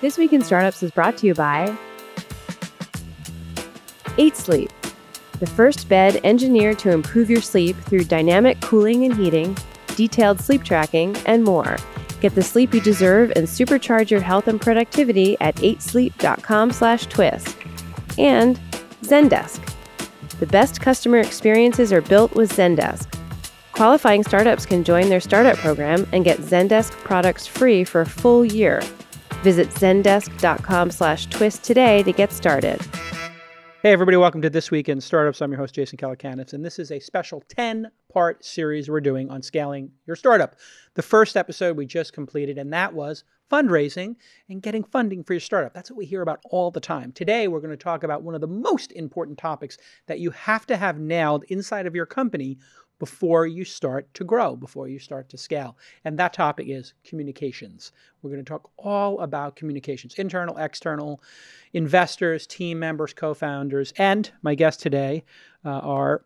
This Week in Startups is brought to you by 8 Sleep, the first bed engineered to improve your sleep through dynamic cooling and heating, detailed sleep tracking, and more. Get the sleep you deserve and supercharge your health and productivity at 8sleep.com slash twist. And Zendesk. The best customer experiences are built with Zendesk. Qualifying startups can join their startup program and get Zendesk products free for a full year. Visit zendesk.com/twist today to get started. Hey, everybody, welcome to This Week in Startups. I'm your host, Jason Calacanis, and this is a special 10 part series we're doing on scaling your startup. The first episode we just completed, and that was fundraising and getting funding for your startup. That's what we hear about all the time. Today, we're going to talk about one of the most important topics that you have to have nailed inside of your company before you start to grow, before you start to scale. And that topic is communications. We're going to talk all about communications internal, external, investors, team members, co founders. And my guests today uh, are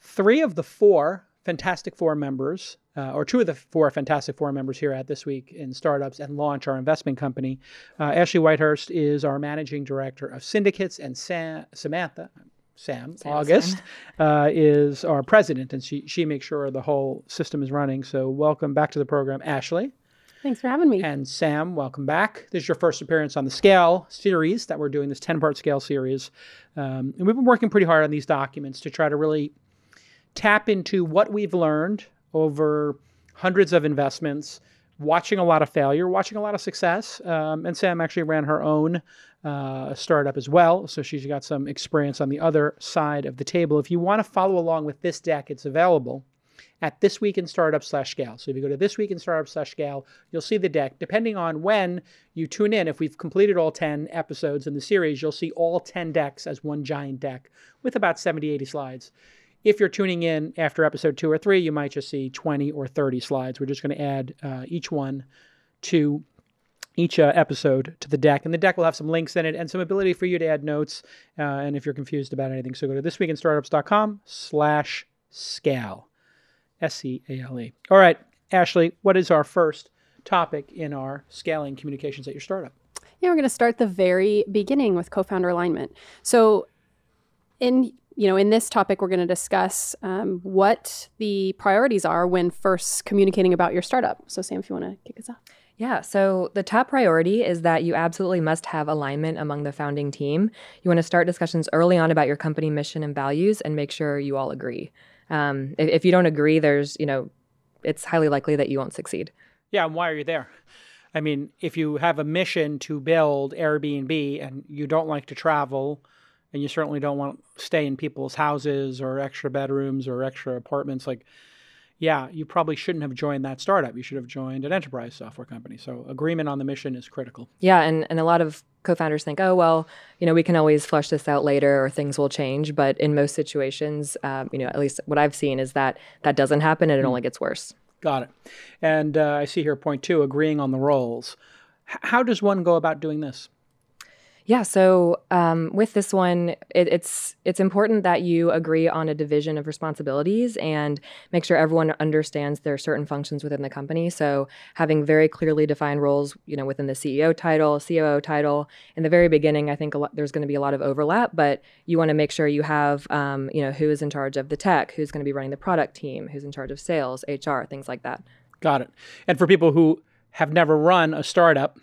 three of the four Fantastic Four members, uh, or two of the four Fantastic Four members here at This Week in Startups and Launch, our investment company. Uh, Ashley Whitehurst is our managing director of syndicates, and Sam, Samantha, Sam, Sam August uh, is our president, and she she makes sure the whole system is running. So welcome back to the program, Ashley. Thanks for having me. And Sam, welcome back. This is your first appearance on the Scale series that we're doing, this 10 part Scale series. Um, and we've been working pretty hard on these documents to try to really tap into what we've learned over hundreds of investments, watching a lot of failure, watching a lot of success. Um, and Sam actually ran her own uh, startup as well. So she's got some experience on the other side of the table. If you want to follow along with this deck, it's available at This Week in Startup slash Scale. So if you go to This Week in Startup slash Scale, you'll see the deck. Depending on when you tune in, if we've completed all 10 episodes in the series, you'll see all 10 decks as one giant deck with about 70, 80 slides. If you're tuning in after episode two or three, you might just see 20 or 30 slides. We're just going to add uh, each one to each uh, episode to the deck. And the deck will have some links in it and some ability for you to add notes. Uh, and if you're confused about anything, so go to thisweekinstartups.com slash scale. S-C-A-L-E. All right, Ashley, what is our first topic in our scaling communications at your startup? Yeah, we're going to start the very beginning with co-founder alignment. So, in you know, in this topic, we're going to discuss um, what the priorities are when first communicating about your startup. So, Sam, if you want to kick us off. Yeah, so the top priority is that you absolutely must have alignment among the founding team. You want to start discussions early on about your company mission and values and make sure you all agree. Um, if, if you don't agree, there's, you know, it's highly likely that you won't succeed. Yeah, and why are you there? I mean, if you have a mission to build Airbnb and you don't like to travel, and you certainly don't want to stay in people's houses or extra bedrooms or extra apartments, like, yeah, you probably shouldn't have joined that startup. You should have joined an enterprise software company. So agreement on the mission is critical. Yeah, and, and a lot of co-founders think, oh well, you know, we can always flush this out later or things will change. But in most situations, um, you know, at least what I've seen is that that doesn't happen and it only gets worse. Got it. And uh, I see here point two, agreeing on the roles. H- how does one go about doing this? Yeah, so um, with this one, it, it's it's important that you agree on a division of responsibilities and make sure everyone understands there are certain functions within the company. So having very clearly defined roles, you know, within the CEO title, COO title. In the very beginning, I think lot, there's going to be a lot of overlap, but you want to make sure you have, um, you know, who is in charge of the tech, who's going to be running the product team, who's in charge of sales, HR, things like that. Got it. And for people who have never run a startup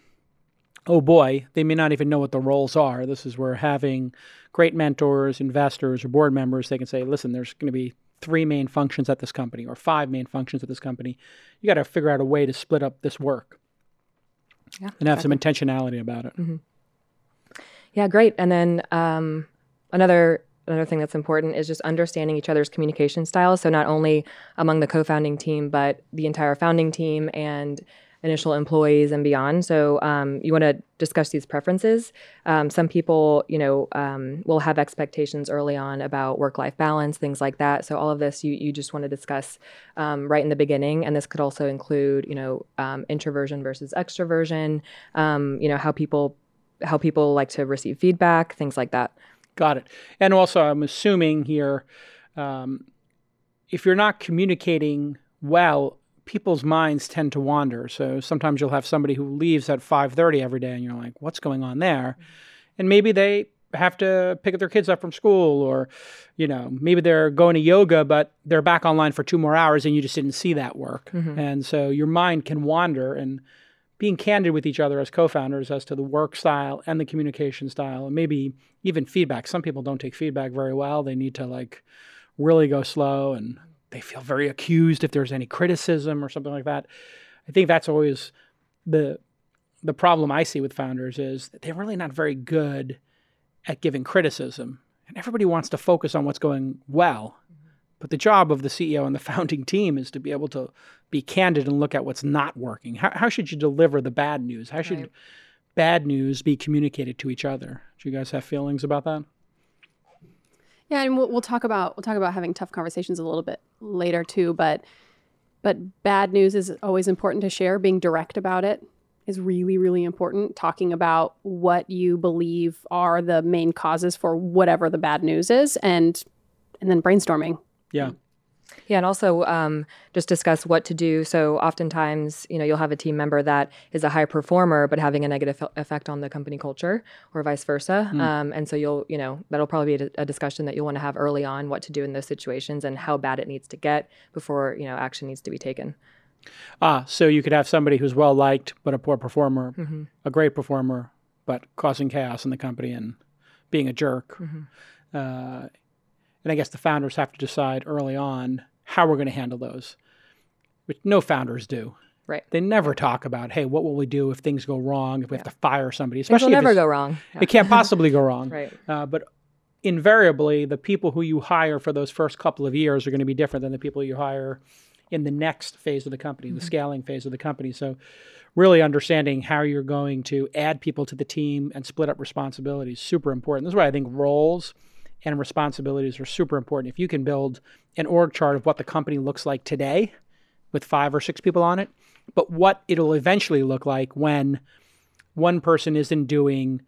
oh boy, they may not even know what the roles are. This is where having great mentors, investors, or board members, they can say, listen, there's going to be three main functions at this company or five main functions at this company. You got to figure out a way to split up this work yeah, and have exactly. some intentionality about it. Mm-hmm. Yeah, great. And then um, another another thing that's important is just understanding each other's communication styles. So not only among the co-founding team, but the entire founding team and initial employees and beyond. So um, you want to discuss these preferences. Um, some people, you know, um, will have expectations early on about work-life balance, things like that. So all of this, you you just want to discuss um, right in the beginning, and this could also include, you know, um, introversion versus extroversion. Um, you know, how people how people like to receive feedback, things like that. Got it. And also, I'm assuming here, if you're not communicating well people's minds tend to wander. So sometimes you'll have somebody who leaves at 5:30 every day and you're like, "What's going on there?" And maybe they have to pick up their kids up from school or you know, maybe they're going to yoga but they're back online for 2 more hours and you just didn't see that work. Mm-hmm. And so your mind can wander and being candid with each other as co-founders as to the work style and the communication style and maybe even feedback. Some people don't take feedback very well. They need to like really go slow and they feel very accused if there's any criticism or something like that. I think that's always the the problem I see with founders is that they're really not very good at giving criticism. And everybody wants to focus on what's going well. But the job of the CEO and the founding team is to be able to be candid and look at what's not working. How, how should you deliver the bad news? How should right. bad news be communicated to each other? Do you guys have feelings about that? Yeah, and we'll, we'll talk about we'll talk about having tough conversations a little bit later too. But but bad news is always important to share. Being direct about it is really really important. Talking about what you believe are the main causes for whatever the bad news is, and and then brainstorming. Yeah. Yeah, and also um, just discuss what to do. So oftentimes, you know, you'll have a team member that is a high performer, but having a negative effect on the company culture, or vice versa. Mm. Um, and so you'll, you know, that'll probably be a discussion that you'll want to have early on, what to do in those situations and how bad it needs to get before you know action needs to be taken. Ah, so you could have somebody who's well liked but a poor performer, mm-hmm. a great performer but causing chaos in the company and being a jerk. Mm-hmm. Uh, and I guess the founders have to decide early on how we're going to handle those, which no founders do. Right. They never talk about, hey, what will we do if things go wrong, if we yeah. have to fire somebody? Especially will never go wrong. Yeah. It can't possibly go wrong. right. Uh, but invariably, the people who you hire for those first couple of years are going to be different than the people you hire in the next phase of the company, mm-hmm. the scaling phase of the company. So, really understanding how you're going to add people to the team and split up responsibilities super important. This is why I think roles and responsibilities are super important. If you can build an org chart of what the company looks like today with five or six people on it, but what it'll eventually look like when one person isn't doing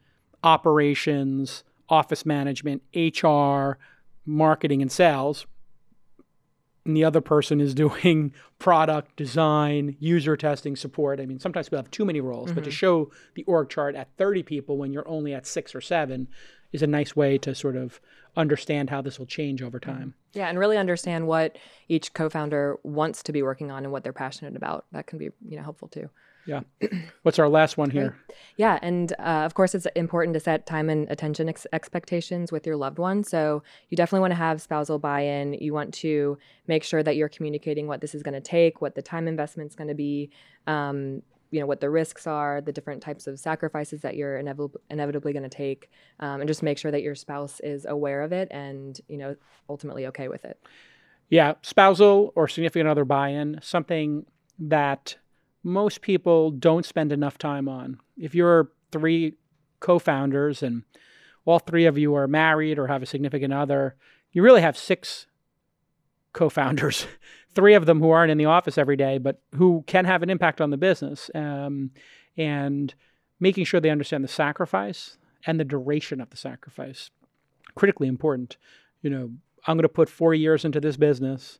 operations, office management, HR, marketing, and sales, and the other person is doing product design, user testing, support. I mean, sometimes people have too many roles, mm-hmm. but to mm-hmm. show the org chart at 30 people when you're only at six or seven is a nice way to sort of understand how this will change over time. Yeah, and really understand what each co-founder wants to be working on and what they're passionate about. That can be, you know, helpful too. Yeah. What's our last one here? Yeah, and uh, of course, it's important to set time and attention ex- expectations with your loved one. So you definitely want to have spousal buy-in. You want to make sure that you're communicating what this is going to take, what the time investment is going to be. Um, you know what the risks are, the different types of sacrifices that you're inevitably inevitably going to take, um, and just make sure that your spouse is aware of it and you know ultimately okay with it. Yeah, spousal or significant other buy-in, something that most people don't spend enough time on. If you're three co-founders and all three of you are married or have a significant other, you really have six co-founders three of them who aren't in the office every day, but who can have an impact on the business, um, and making sure they understand the sacrifice and the duration of the sacrifice. Critically important. You know, I'm going to put four years into this business,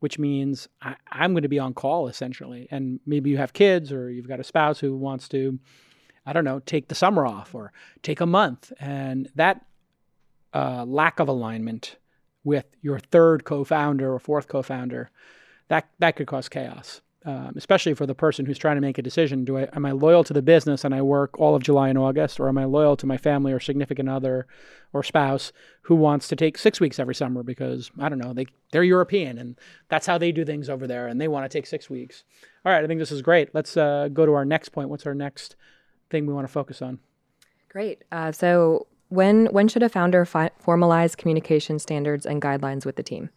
which means I, I'm going to be on call essentially. And maybe you have kids or you've got a spouse who wants to, I don't know, take the summer off or take a month. And that uh, lack of alignment with your third co-founder or fourth co-founder, that that could cause chaos. Um, especially for the person who's trying to make a decision. Do I am I loyal to the business and I work all of July and August, or am I loyal to my family or significant other or spouse who wants to take six weeks every summer because I don't know they they're European and that's how they do things over there and they want to take six weeks. All right, I think this is great. Let's uh, go to our next point. What's our next thing we want to focus on? Great. Uh, so when when should a founder fi- formalize communication standards and guidelines with the team?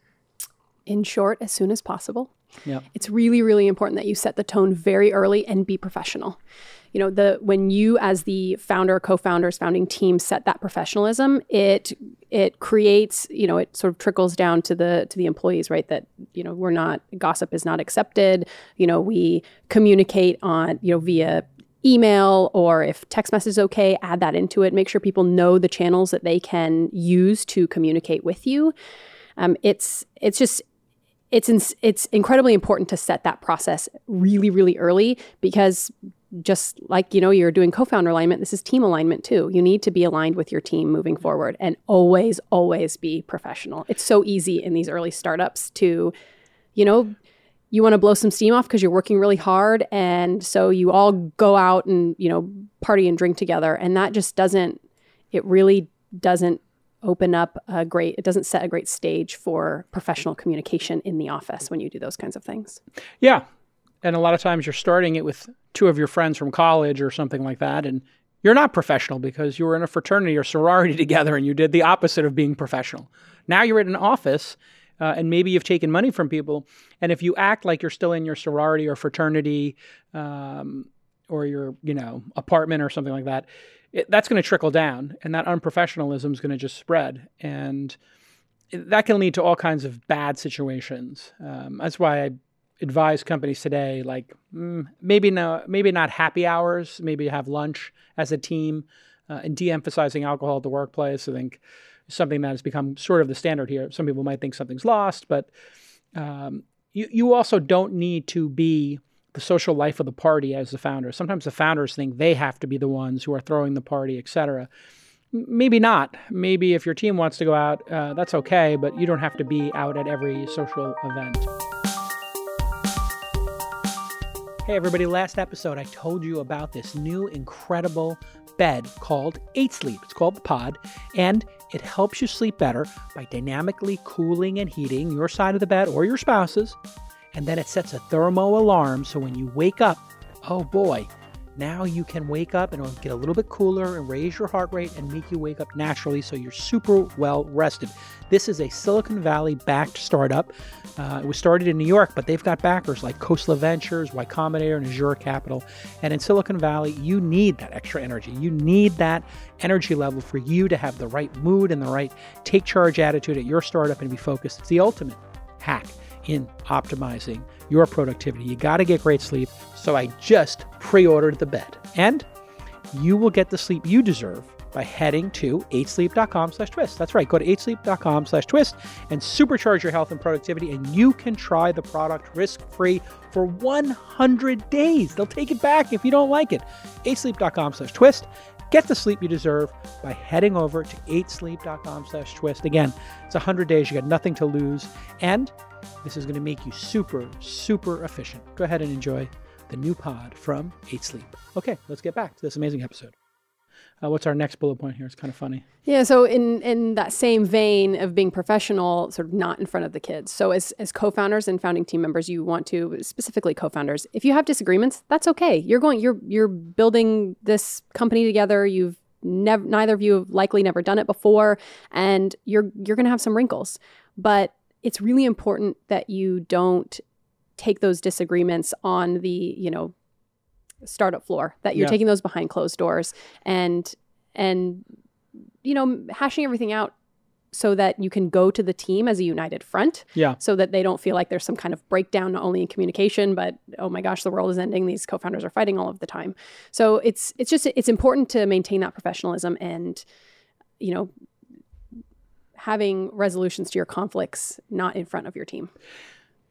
In short, as soon as possible. Yeah. It's really really important that you set the tone very early and be professional. You know, the when you as the founder, co-founders, founding team set that professionalism, it it creates, you know, it sort of trickles down to the to the employees, right? That, you know, we're not gossip is not accepted. You know, we communicate on, you know, via email or if text message is okay, add that into it. Make sure people know the channels that they can use to communicate with you. Um, it's it's just it's in, it's incredibly important to set that process really really early because just like you know you're doing co-founder alignment this is team alignment too you need to be aligned with your team moving forward and always always be professional it's so easy in these early startups to you know you want to blow some steam off because you're working really hard and so you all go out and you know party and drink together and that just doesn't it really doesn't open up a great it doesn't set a great stage for professional communication in the office when you do those kinds of things. Yeah and a lot of times you're starting it with two of your friends from college or something like that and you're not professional because you were in a fraternity or sorority together and you did the opposite of being professional. Now you're in an office uh, and maybe you've taken money from people and if you act like you're still in your sorority or fraternity um, or your you know apartment or something like that it, that's going to trickle down and that unprofessionalism is going to just spread and that can lead to all kinds of bad situations. Um, that's why i advise companies today like mm, maybe no maybe not happy hours maybe have lunch as a team uh, and de-emphasizing alcohol at the workplace. I think something that has become sort of the standard here. Some people might think something's lost but um, you, you also don't need to be the social life of the party as the founder sometimes the founders think they have to be the ones who are throwing the party etc maybe not. Maybe if your team wants to go out uh, that's okay but you don't have to be out at every social event. Hey, everybody, last episode I told you about this new incredible bed called 8 Sleep. It's called the Pod, and it helps you sleep better by dynamically cooling and heating your side of the bed or your spouse's. And then it sets a thermo alarm so when you wake up, oh boy, now you can wake up and it'll get a little bit cooler and raise your heart rate and make you wake up naturally so you're super well rested. This is a Silicon Valley backed startup. Uh, it was started in New York, but they've got backers like Khosla Ventures, Y Combinator, and Azure Capital. And in Silicon Valley, you need that extra energy. You need that energy level for you to have the right mood and the right take charge attitude at your startup and be focused. It's the ultimate hack in optimizing your productivity. You got to get great sleep. So I just pre ordered the bed. And you will get the sleep you deserve by heading to 8sleep.com slash twist. That's right. Go to 8sleep.com slash twist and supercharge your health and productivity. And you can try the product risk free for 100 days. They'll take it back if you don't like it. 8sleep.com slash twist. Get the sleep you deserve by heading over to 8sleep.com slash twist. Again, it's 100 days. You got nothing to lose. And this is going to make you super, super efficient. Go ahead and enjoy the new pod from 8 Sleep. Okay, let's get back to this amazing episode. Uh, what's our next bullet point here? It's kind of funny. Yeah. So in in that same vein of being professional, sort of not in front of the kids. So as as co-founders and founding team members, you want to specifically co-founders. If you have disagreements, that's okay. You're going. You're you're building this company together. You've never neither of you have likely never done it before, and you're you're going to have some wrinkles. But it's really important that you don't take those disagreements on the you know startup floor that you're yeah. taking those behind closed doors and and you know hashing everything out so that you can go to the team as a united front yeah. so that they don't feel like there's some kind of breakdown not only in communication but oh my gosh the world is ending. These co-founders are fighting all of the time. So it's it's just it's important to maintain that professionalism and you know having resolutions to your conflicts not in front of your team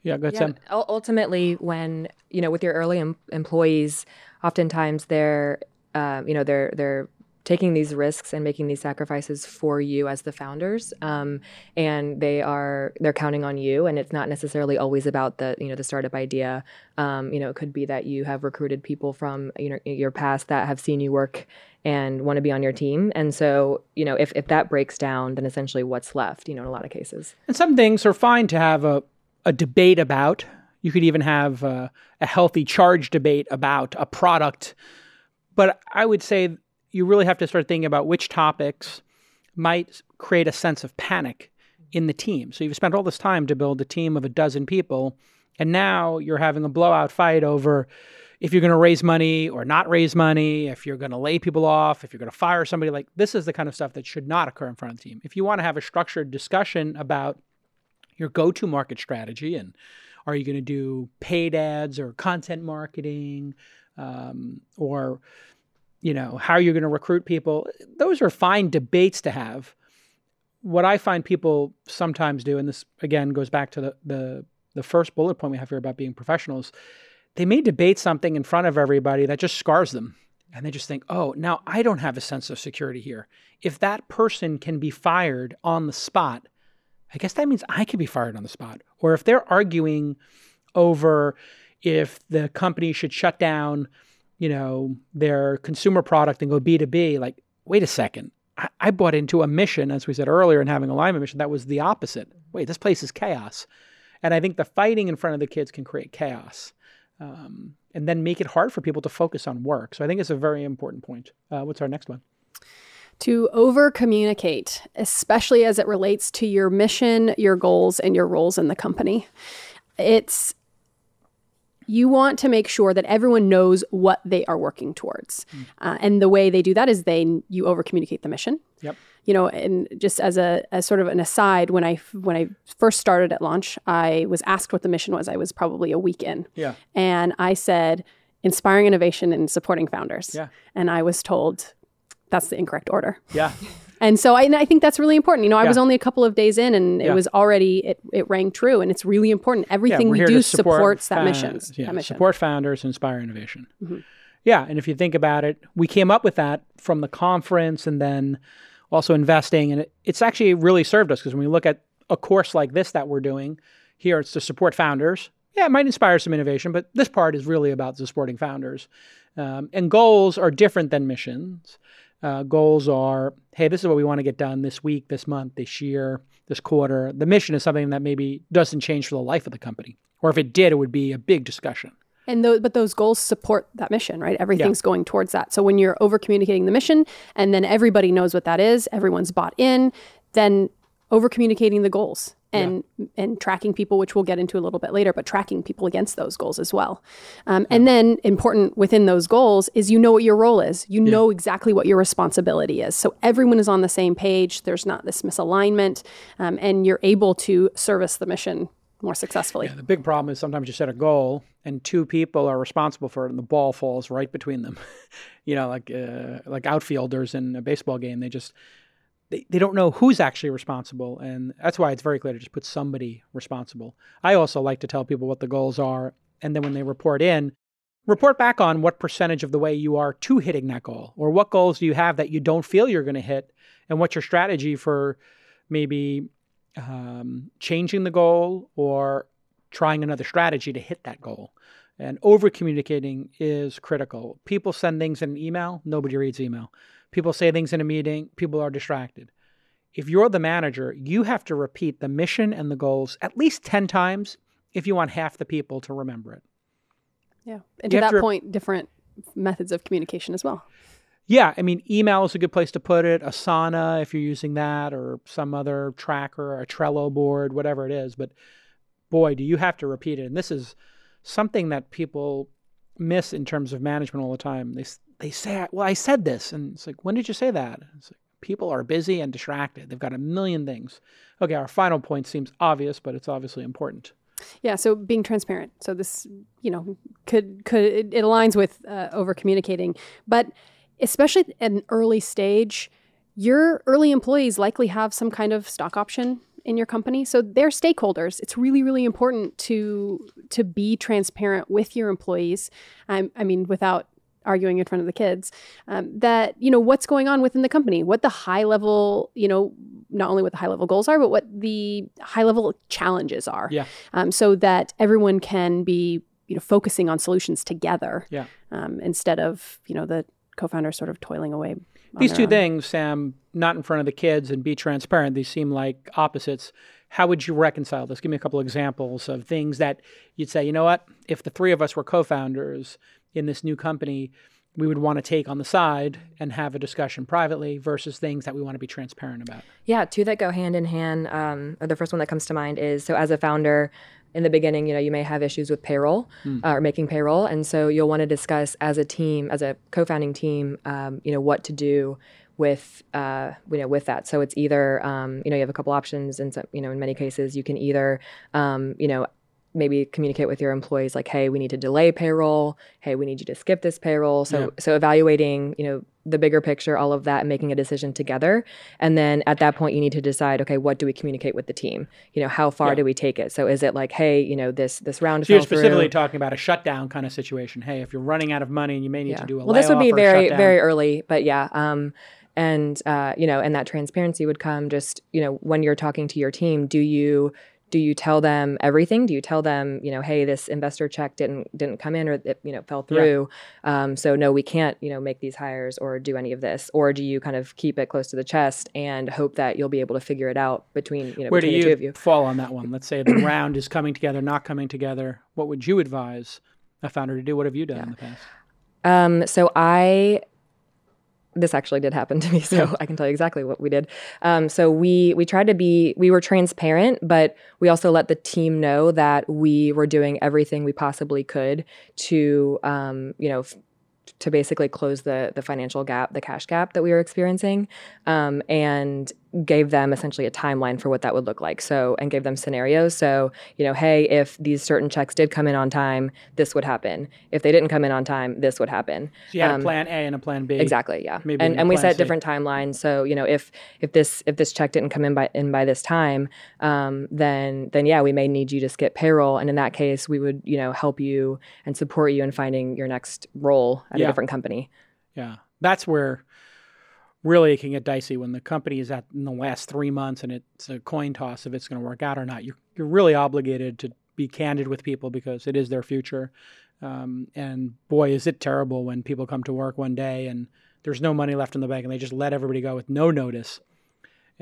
yeah, good. Yeah, ultimately, when you know, with your early em- employees, oftentimes they're, uh, you know, they're they're taking these risks and making these sacrifices for you as the founders um, and they are they're counting on you and it's not necessarily always about the you know the startup idea um, you know it could be that you have recruited people from you know your past that have seen you work and want to be on your team and so you know if, if that breaks down then essentially what's left you know in a lot of cases and some things are fine to have a a debate about. You could even have a, a healthy charge debate about a product. But I would say you really have to start thinking about which topics might create a sense of panic in the team. So you've spent all this time to build a team of a dozen people, and now you're having a blowout fight over if you're going to raise money or not raise money, if you're going to lay people off, if you're going to fire somebody. Like this is the kind of stuff that should not occur in front of the team. If you want to have a structured discussion about your go to market strategy and are you going to do paid ads or content marketing um, or you know how you're going to recruit people those are fine debates to have what i find people sometimes do and this again goes back to the, the, the first bullet point we have here about being professionals, they may debate something in front of everybody that just scars them. And they just think, oh, now I don't have a sense of security here. If that person can be fired on the spot, I guess that means I could be fired on the spot. Or if they're arguing over if the company should shut down, you know, their consumer product and go B2B, like, wait a second. I, I bought into a mission, as we said earlier, and having a alignment mission that was the opposite. Wait, this place is chaos. And I think the fighting in front of the kids can create chaos. Um, and then make it hard for people to focus on work. So I think it's a very important point. Uh, what's our next one? To over communicate, especially as it relates to your mission, your goals, and your roles in the company. It's you want to make sure that everyone knows what they are working towards. Mm. Uh, and the way they do that is they you over communicate the mission. Yep. You know, and just as a as sort of an aside, when I when I first started at launch, I was asked what the mission was. I was probably a week in. Yeah. And I said inspiring innovation and supporting founders. Yeah. And I was told that's the incorrect order. Yeah. And so I, I, think that's really important. You know, I yeah. was only a couple of days in, and yeah. it was already it, it rang true, and it's really important. Everything yeah, we do supports support that, mission, yeah, that mission. Support founders, inspire innovation. Mm-hmm. Yeah, and if you think about it, we came up with that from the conference, and then also investing, and it, it's actually really served us because when we look at a course like this that we're doing here, it's to support founders. Yeah, it might inspire some innovation, but this part is really about the supporting founders. Um, and goals are different than missions uh, goals are hey, this is what we want to get done this week, this month, this year, this quarter. The mission is something that maybe doesn't change for the life of the company. Or if it did, it would be a big discussion. And those, but those goals support that mission, right? Everything's yeah. going towards that. So when you're over communicating the mission and then everybody knows what that is, everyone's bought in, then over communicating the goals and yeah. and tracking people, which we'll get into a little bit later, but tracking people against those goals as well. Um, yeah. And then important within those goals is you know what your role is. You yeah. know exactly what your responsibility is. So everyone is on the same page. There's not this misalignment, um, and you're able to service the mission more successfully. the big problem is sometimes you set a goal and two people are responsible for it, and the ball falls right between them. you know, like uh, like outfielders in a baseball game, they just they, they don't know who's actually responsible. And that's why it's very clear to just put somebody responsible. I also like to tell people what the goals are. And then when they report in, report back on what percentage of the way you are to hitting that goal or what goals do you have that you don't feel you're going to hit and what's your strategy for maybe um, changing the goal or trying another strategy to hit that goal and over communicating is critical people send things in an email nobody reads email People say things in a meeting, people are distracted. If you're the manager, you have to repeat the mission and the goals at least 10 times if you want half the people to remember it. Yeah. And you to that to point, different methods of communication as well. Yeah, I mean, email is a good place to put it. Asana, if you're using that, or some other tracker, a Trello board, whatever it is. But boy, do you have to repeat it. And this is something that people miss in terms of management all the time. They they say, well, I said this. And it's like, when did you say that? It's like, people are busy and distracted. They've got a million things. Okay, our final point seems obvious, but it's obviously important. Yeah, so being transparent. So this, you know, could could it, it aligns with uh, over communicating, but especially at an early stage, your early employees likely have some kind of stock option in your company so they're stakeholders it's really really important to to be transparent with your employees um, i mean without arguing in front of the kids um, that you know what's going on within the company what the high level you know not only what the high level goals are but what the high level challenges are. Yeah. Um, so that everyone can be you know focusing on solutions together yeah. um, instead of you know the co-founder sort of toiling away these two own. things sam not in front of the kids and be transparent these seem like opposites. How would you reconcile this? Give me a couple examples of things that you'd say you know what? If the three of us were co-founders in this new company we would want to take on the side and have a discussion privately versus things that we want to be transparent about. Yeah, two that go hand in hand. Um, the first one that comes to mind is so as a founder, in the beginning, you know, you may have issues with payroll mm. uh, or making payroll, and so you'll want to discuss as a team, as a co-founding team, um, you know, what to do with uh, you know with that. So it's either um, you know you have a couple options, and so, you know in many cases you can either um, you know maybe communicate with your employees like hey we need to delay payroll hey we need you to skip this payroll so Yeah. so evaluating you know the bigger picture all of that and making a decision together and then at that point you need to decide okay what do we communicate with the team you know how far Yeah. do we take it so is it like hey you know this this round So you're fell through. specifically talking about a shutdown kind of situation. Hey, if you're running out of money and you may need to do a well this would be very very early but yeah um and uh, you know and that transparency would come just you know when you're talking to your team do you do you tell them everything do you tell them you know hey this investor check didn't didn't come in or it you know fell Yeah. through um, so no we can't you know make these hires or do any of this or do you kind of keep it close to the chest and hope that you'll be able to figure it out between you know Where do between the two of you you fall on that one? Let's say the round is coming together, not coming together. What would you advise a founder to do? What have you done in the past? Um, so I this actually did happen to me, so Yeah. I can tell you exactly what we did. Um, so we we tried to be we were transparent, but we also let the team know that we were doing everything we possibly could to um, you know. F- to basically close the the financial gap, the cash gap that we were experiencing, um, and gave them essentially a timeline for what that would look like. So, and gave them scenarios. So, you know, hey, if these certain checks did come in on time, this would happen. If they didn't come in on time, this would happen. So you had Um, a plan A and a plan B. Exactly, yeah. Maybe and and we set C. different timelines. So you know, if if this if this check didn't come in by in by this time, um, then then yeah, we may need you to skip payroll, and in that case, we would you know help you and support you in finding your next role at Yeah. a different company. Yeah, that's where really it can get dicey when the company is at in the last three months and it's a coin toss if it's going to work out or not. You're you're really obligated to be candid with people because it is their future. Um, and boy, is it terrible when people come to work one day and there's no money left in the bank and they just let everybody go with no notice.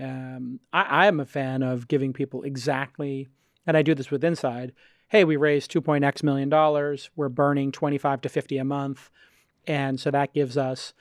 Um, I, I am a fan of giving people exactly, and I do this with Inside. Hey, we raised 2.x million dollars. We're burning 25 to 50 a month. And so that gives us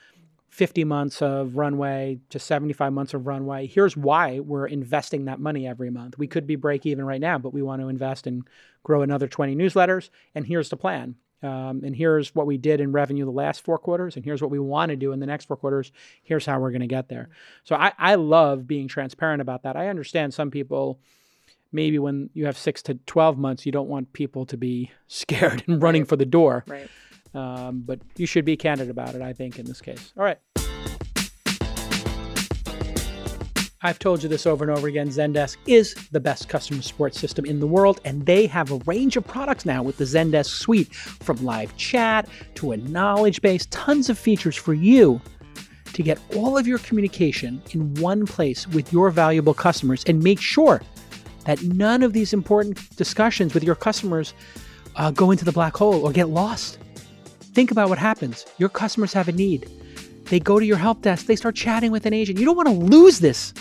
50 months of runway to 75 months of runway. Here's why we're investing that money every month. We could be break even right now, but we want to invest and grow another 20 newsletters. And here's the plan. Um, and here's what we did in revenue the last four quarters. And here's what we want to do in the next four quarters. Here's how we're going to get there. So I, I love being transparent about that. I understand some people maybe when you have six to 12 months, you don't want people to be scared and running Right. for the door. Right. Um, but you should be candid about it, I think, in this case. All right. I've told you this over and over again. Zendesk is the best customer support system in the world, and they have a range of products now with the Zendesk suite from live chat to a knowledge base, tons of features for you to get all of your communication in one place with your valuable customers and make sure that none of these important discussions with your customers uh, go into the black hole or get lost. Think about what happens. Your customers have a need. They go to your help desk, they start chatting with an agent. You don't want to lose this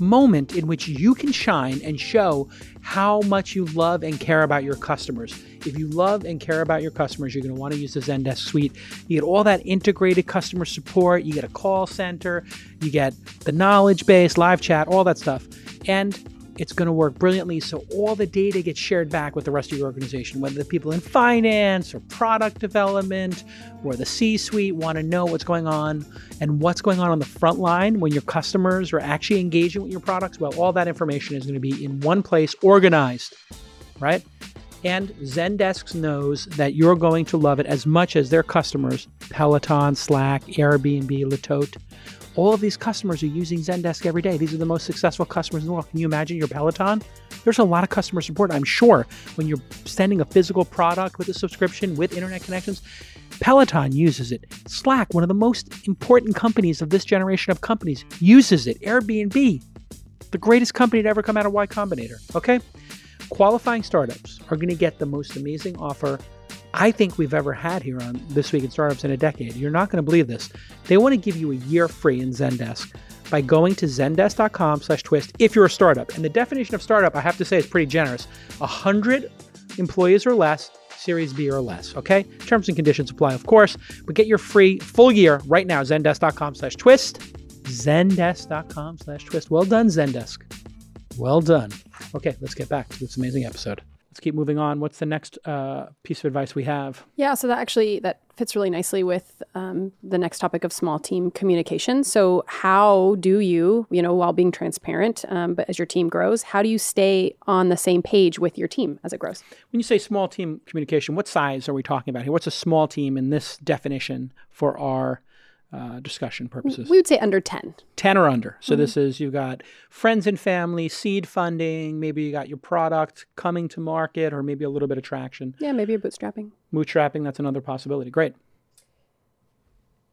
moment in which you can shine and show how much you love and care about your customers. If you love and care about your customers, you're going to want to use the Zendesk suite. You get all that integrated customer support, you get a call center, you get the knowledge base, live chat, all that stuff. And it's going to work brilliantly so all the data gets shared back with the rest of your organization whether the people in finance or product development or the c-suite want to know what's going on and what's going on on the front line when your customers are actually engaging with your products well all that information is going to be in one place organized right and Zendesk knows that you're going to love it as much as their customers Peloton, Slack, Airbnb, Le Tote. All of these customers are using Zendesk every day. These are the most successful customers in the world. Can you imagine your Peloton? There's a lot of customer support, I'm sure, when you're sending a physical product with a subscription with internet connections. Peloton uses it. Slack, one of the most important companies of this generation of companies, uses it. Airbnb, the greatest company to ever come out of Y Combinator. Okay? Qualifying startups are going to get the most amazing offer I think we've ever had here on This Week in Startups in a decade. You're not going to believe this. They want to give you a year free in Zendesk by going to zendesk.com slash twist if you're a startup. And the definition of startup, I have to say, is pretty generous. 100 employees or less, Series B or less, okay? Terms and conditions apply, of course. But get your free full year right now, zendesk.com slash twist. Zendesk.com slash twist. Well done, Zendesk. Well done. Okay, let's get back to this amazing episode. Let's keep moving on. What's the next uh, piece of advice we have? Yeah, so that actually that fits really nicely with um, the next topic of small team communication. So, how do you, you know, while being transparent, um, but as your team grows, how do you stay on the same page with your team as it grows? When you say small team communication, what size are we talking about here? What's a small team in this definition for our uh, discussion purposes? We would say under 10. 10 or under. So mm-hmm. this is you've got friends and family, seed funding, maybe you got your product coming to market, or maybe a little bit of traction. Yeah, maybe you're bootstrapping. Bootstrapping, that's another possibility. Great.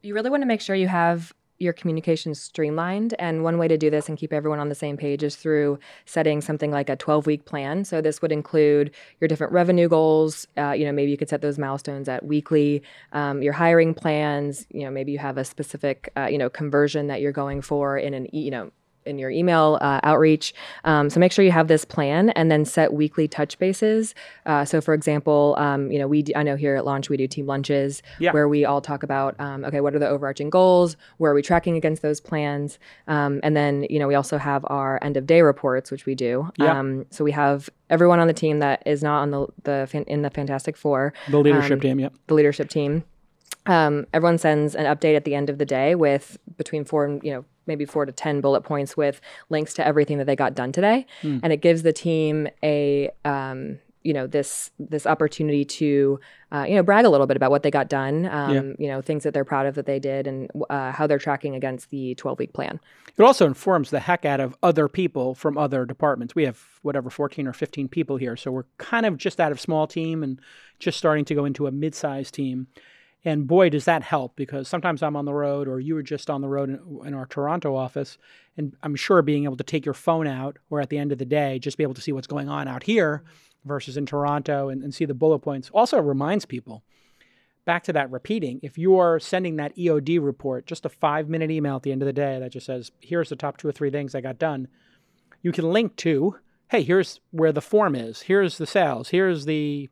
You really want to make sure you have your communication streamlined. And one way to do this and keep everyone on the same page is through setting something like a 12 week plan. So this would include your different revenue goals. Uh, you know, maybe you could set those milestones at weekly. Um, your hiring plans. You know, maybe you have a specific uh, you know conversion that you're going for in an you know in your email uh, outreach. Um, so make sure you have this plan and then set weekly touch bases. Uh, so for example, um, you know, we I know here at Launch we do team lunches yeah. where we all talk about um, okay, what are the overarching goals? Where are we tracking against those plans? Um, and then you know we also have our end of day reports, which we do. Yeah. Um, so we have everyone on the team that is not on the the in the Fantastic Four, the leadership um, team. Yep, the leadership team. Um, everyone sends an update at the end of the day with between four and you know maybe four to 10 bullet points with links to everything that they got done today. Mm. And it gives the team a, um, you know this this opportunity to uh, you know brag a little bit about what they got done um, yeah. you know things that they're proud of that they did and uh, how they're tracking against the 12 week plan it also informs the heck out of other people from other departments we have whatever 14 or 15 people here so we're kind of just out of small team and just starting to go into a mid-sized team and boy, does that help because sometimes I'm on the road or you were just on the road in, in, our Toronto office. And I'm sure being able to take your phone out or at the end of the day, just be able to see what's going on out here versus in Toronto and, and see the bullet points also reminds people back to that repeating. If you are sending that EOD report, just a five minute email at the end of the day that just says, here's the top two or three things I got done, you can link to, hey, here's where the form is, here's the sales, here's the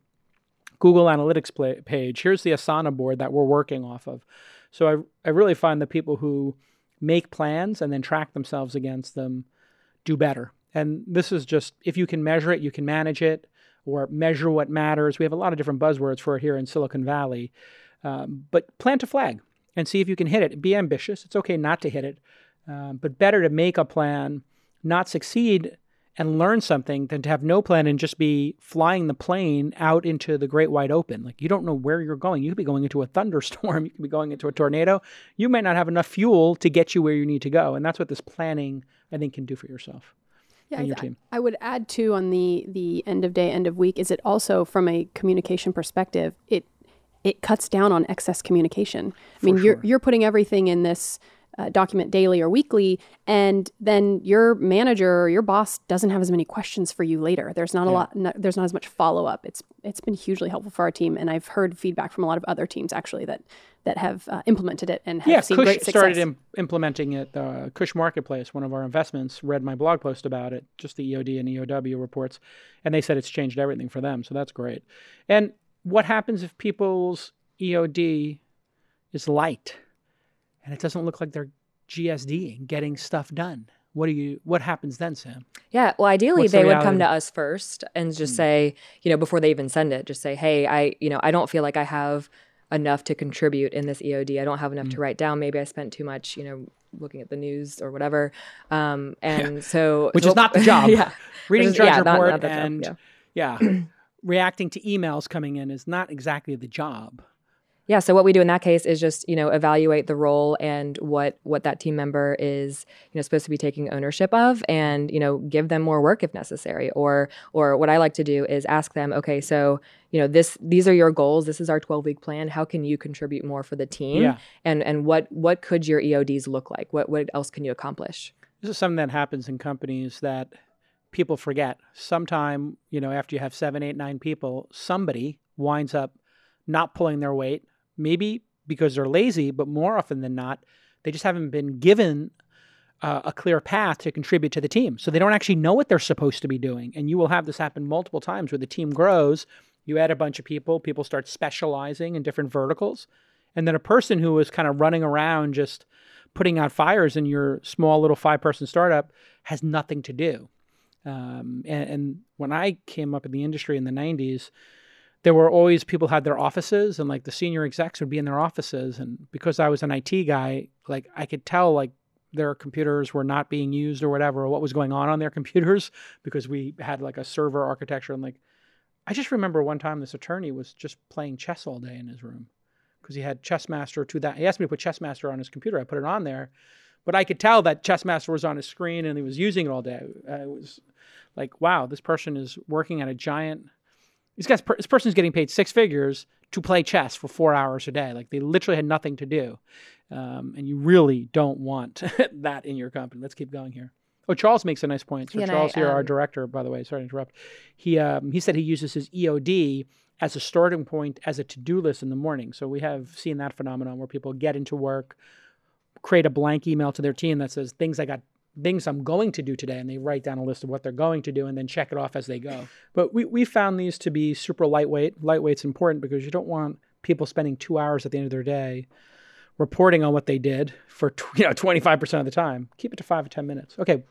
Google Analytics play, page. Here's the Asana board that we're working off of. So I, I really find the people who make plans and then track themselves against them do better. And this is just, if you can measure it, you can manage it or measure what matters. We have a lot of different buzzwords for it here in Silicon Valley. Um, but plant a flag and see if you can hit it. Be ambitious. It's okay not to hit it, um, but better to make a plan, not succeed and learn something than to have no plan and just be flying the plane out into the great wide open. Like you don't know where you're going. You could be going into a thunderstorm, you could be going into a tornado. You might not have enough fuel to get you where you need to go. And that's what this planning I think can do for yourself. Yeah, and your team. I would add too on the the end of day, end of week, is it also from a communication perspective, it it cuts down on excess communication. I mean, sure. you're you're putting everything in this uh, document daily or weekly, and then your manager or your boss doesn't have as many questions for you later. There's not a lot. No, there's not as much follow up. It's it's been hugely helpful for our team, and I've heard feedback from a lot of other teams actually that that have uh, implemented it and have yeah, seen great success. started Im- implementing it. Uh, Kush Marketplace, one of our investments, read my blog post about it, just the EOD and EOW reports, and they said it's changed everything for them. So that's great. And what happens if people's EOD is light? And it doesn't look like they're GSD and getting stuff done. What do you? What happens then, Sam? Yeah, well, ideally What's they the would come to us first and just mm. say, you know, before they even send it, just say, hey, I, you know, I don't feel like I have enough to contribute in this EOD. I don't have enough mm. to write down. Maybe I spent too much, you know, looking at the news or whatever. Um, and yeah. so, which so, is not the job. yeah, reading judge yeah, report not, not and job, yeah, yeah reacting to emails coming in is not exactly the job. Yeah, so what we do in that case is just, you know, evaluate the role and what what that team member is, you know, supposed to be taking ownership of and, you know, give them more work if necessary or or what I like to do is ask them, okay, so, you know, this these are your goals, this is our 12-week plan, how can you contribute more for the team? Yeah. And and what what could your EODs look like? What what else can you accomplish? This is something that happens in companies that people forget. Sometime, you know, after you have seven, eight, nine people, somebody winds up not pulling their weight maybe because they're lazy, but more often than not, they just haven't been given uh, a clear path to contribute to the team. So they don't actually know what they're supposed to be doing. And you will have this happen multiple times where the team grows, you add a bunch of people, people start specializing in different verticals. And then a person who is kind of running around just putting out fires in your small little five person startup has nothing to do. Um, and, and when I came up in the industry in the 90s, there were always people had their offices and like the senior execs would be in their offices. And because i was an it guy like i could tell like their computers were not being used or whatever or what was going on on their computers because we had like a server architecture. And like i just remember one time this attorney was just playing chess all day in his room because he had chessmaster to that he asked me to put chessmaster on his computer. I put it on there but i could tell that chessmaster was on his screen and he was using it all day. Uh, I was like wow this person is working at a giant these guys, this person's getting paid six figures to play chess for four hours a day. Like they literally had nothing to do. Um, and you really don't want that in your company. Let's keep going here. Oh, Charles makes a nice point. So Yeah, Charles I, here, our um, director, by the way, sorry to interrupt. He um, he said he uses his EOD as a starting point as a to-do list in the morning. So we have seen that phenomenon where people get into work, create a blank email to their team that says things I got things I'm going to do today, and they write down a list of what they're going to do and then check it off as they go. But we, we found these to be super lightweight. Lightweight's important because you don't want people spending two hours at the end of their day reporting on what they did for you know 25% of the time. Keep it to five or 10 minutes. Okay.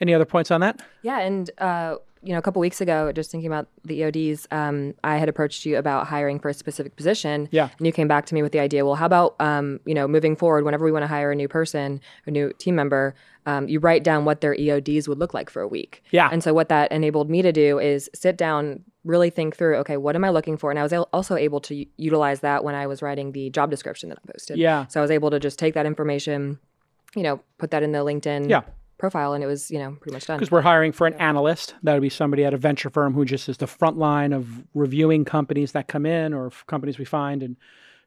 Any other points on that? Yeah, and uh, you know, a couple weeks ago, just thinking about the EODs, um, I had approached you about hiring for a specific position. Yeah. and you came back to me with the idea. Well, how about um, you know, moving forward, whenever we want to hire a new person, a new team member, um, you write down what their EODs would look like for a week. Yeah. and so what that enabled me to do is sit down. Really think through, okay, what am I looking for? And I was al- also able to u- utilize that when I was writing the job description that I posted. Yeah. So I was able to just take that information, you know, put that in the LinkedIn Yeah. Profile, and it was, you know, pretty much done. Because we're hiring for an analyst. That would be somebody at a venture firm who just is the front line of reviewing companies that come in or companies we find and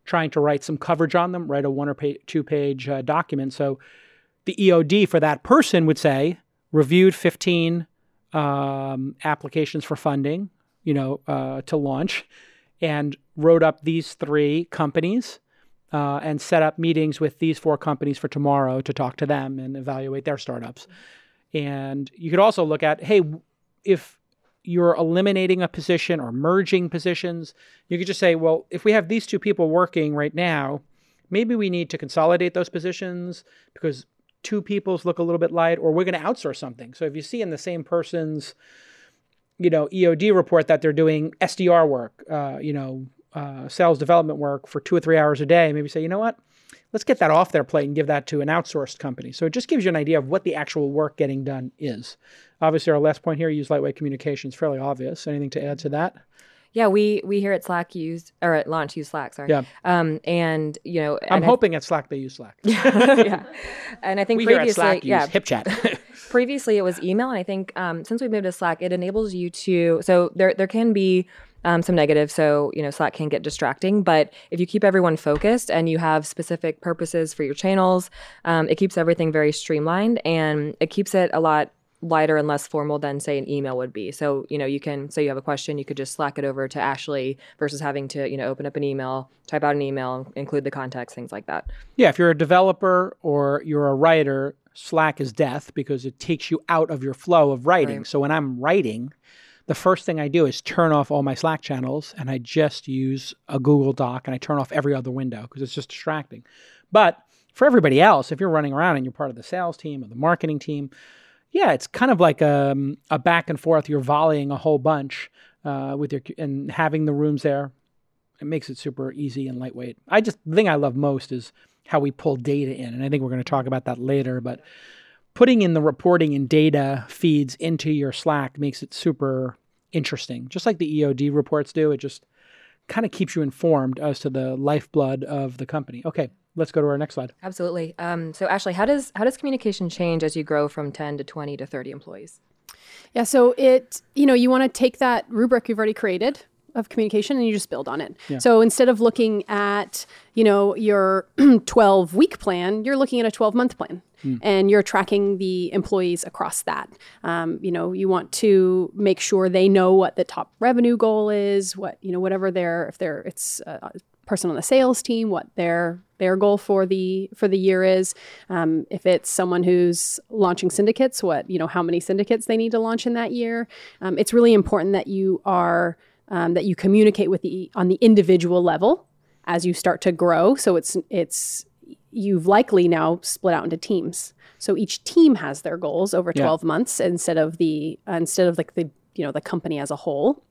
trying to write some coverage on them, write a one or pa- two page uh, document. So the EOD for that person would say reviewed 15 um, applications for funding, you know, uh, to launch, and wrote up these three companies uh, and set up meetings with these four companies for tomorrow to talk to them and evaluate their startups. And you could also look at, hey, if you're eliminating a position or merging positions, you could just say, well, if we have these two people working right now, maybe we need to consolidate those positions because two people's look a little bit light, or we're going to outsource something. So if you see in the same person's, you know, EOD report that they're doing SDR work, uh, you know, uh, sales development work for two or three hours a day, maybe say, you know what, let's get that off their plate and give that to an outsourced company. So it just gives you an idea of what the actual work getting done is. Obviously, our last point here, use lightweight communications, fairly obvious. Anything to add to that? Yeah, we we here at Slack use or at launch use Slack. Sorry. Yeah. Um, and you know, I'm and I- hoping at Slack they use Slack. yeah. And I think we here at previously, Slack yeah, use HipChat. previously it was email, and I think um, since we moved to Slack, it enables you to. So there there can be. Um, some negative, so you know Slack can get distracting. But if you keep everyone focused and you have specific purposes for your channels, um, it keeps everything very streamlined and it keeps it a lot lighter and less formal than say an email would be. So, you know, you can say you have a question, you could just slack it over to Ashley versus having to, you know, open up an email, type out an email, include the context, things like that. Yeah, if you're a developer or you're a writer, Slack is death because it takes you out of your flow of writing. Right. So when I'm writing, the first thing I do is turn off all my Slack channels and I just use a Google Doc and I turn off every other window because it's just distracting. But for everybody else, if you're running around and you're part of the sales team or the marketing team, yeah, it's kind of like um, a back and forth. You're volleying a whole bunch uh, with your and having the rooms there. It makes it super easy and lightweight. I just the thing I love most is how we pull data in, and I think we're going to talk about that later. But putting in the reporting and data feeds into your Slack makes it super interesting, just like the EOD reports do. It just kind of keeps you informed as to the lifeblood of the company. Okay, let's go to our next slide. Absolutely. Um, so Ashley, how does how does communication change as you grow from 10 to 20 to 30 employees? Yeah, so it, you know, you want to take that rubric you've already created of communication and you just build on it. So instead of looking at, you know, your 12 week plan, you're looking at a 12 month plan and you're tracking the employees across that. Um, you know, you want to make sure they know what the top revenue goal is, what, you know, whatever their, if they're, it's a person on the sales team, what their their goal for the for the year is. Um, if it's someone who's launching syndicates, what you know, how many syndicates they need to launch in that year. Um, it's really important that you are um, that you communicate with the on the individual level as you start to grow. So it's it's you've likely now split out into teams. So each team has their goals over Yeah. 12 months instead of the uh, instead of like the you know the company as a whole.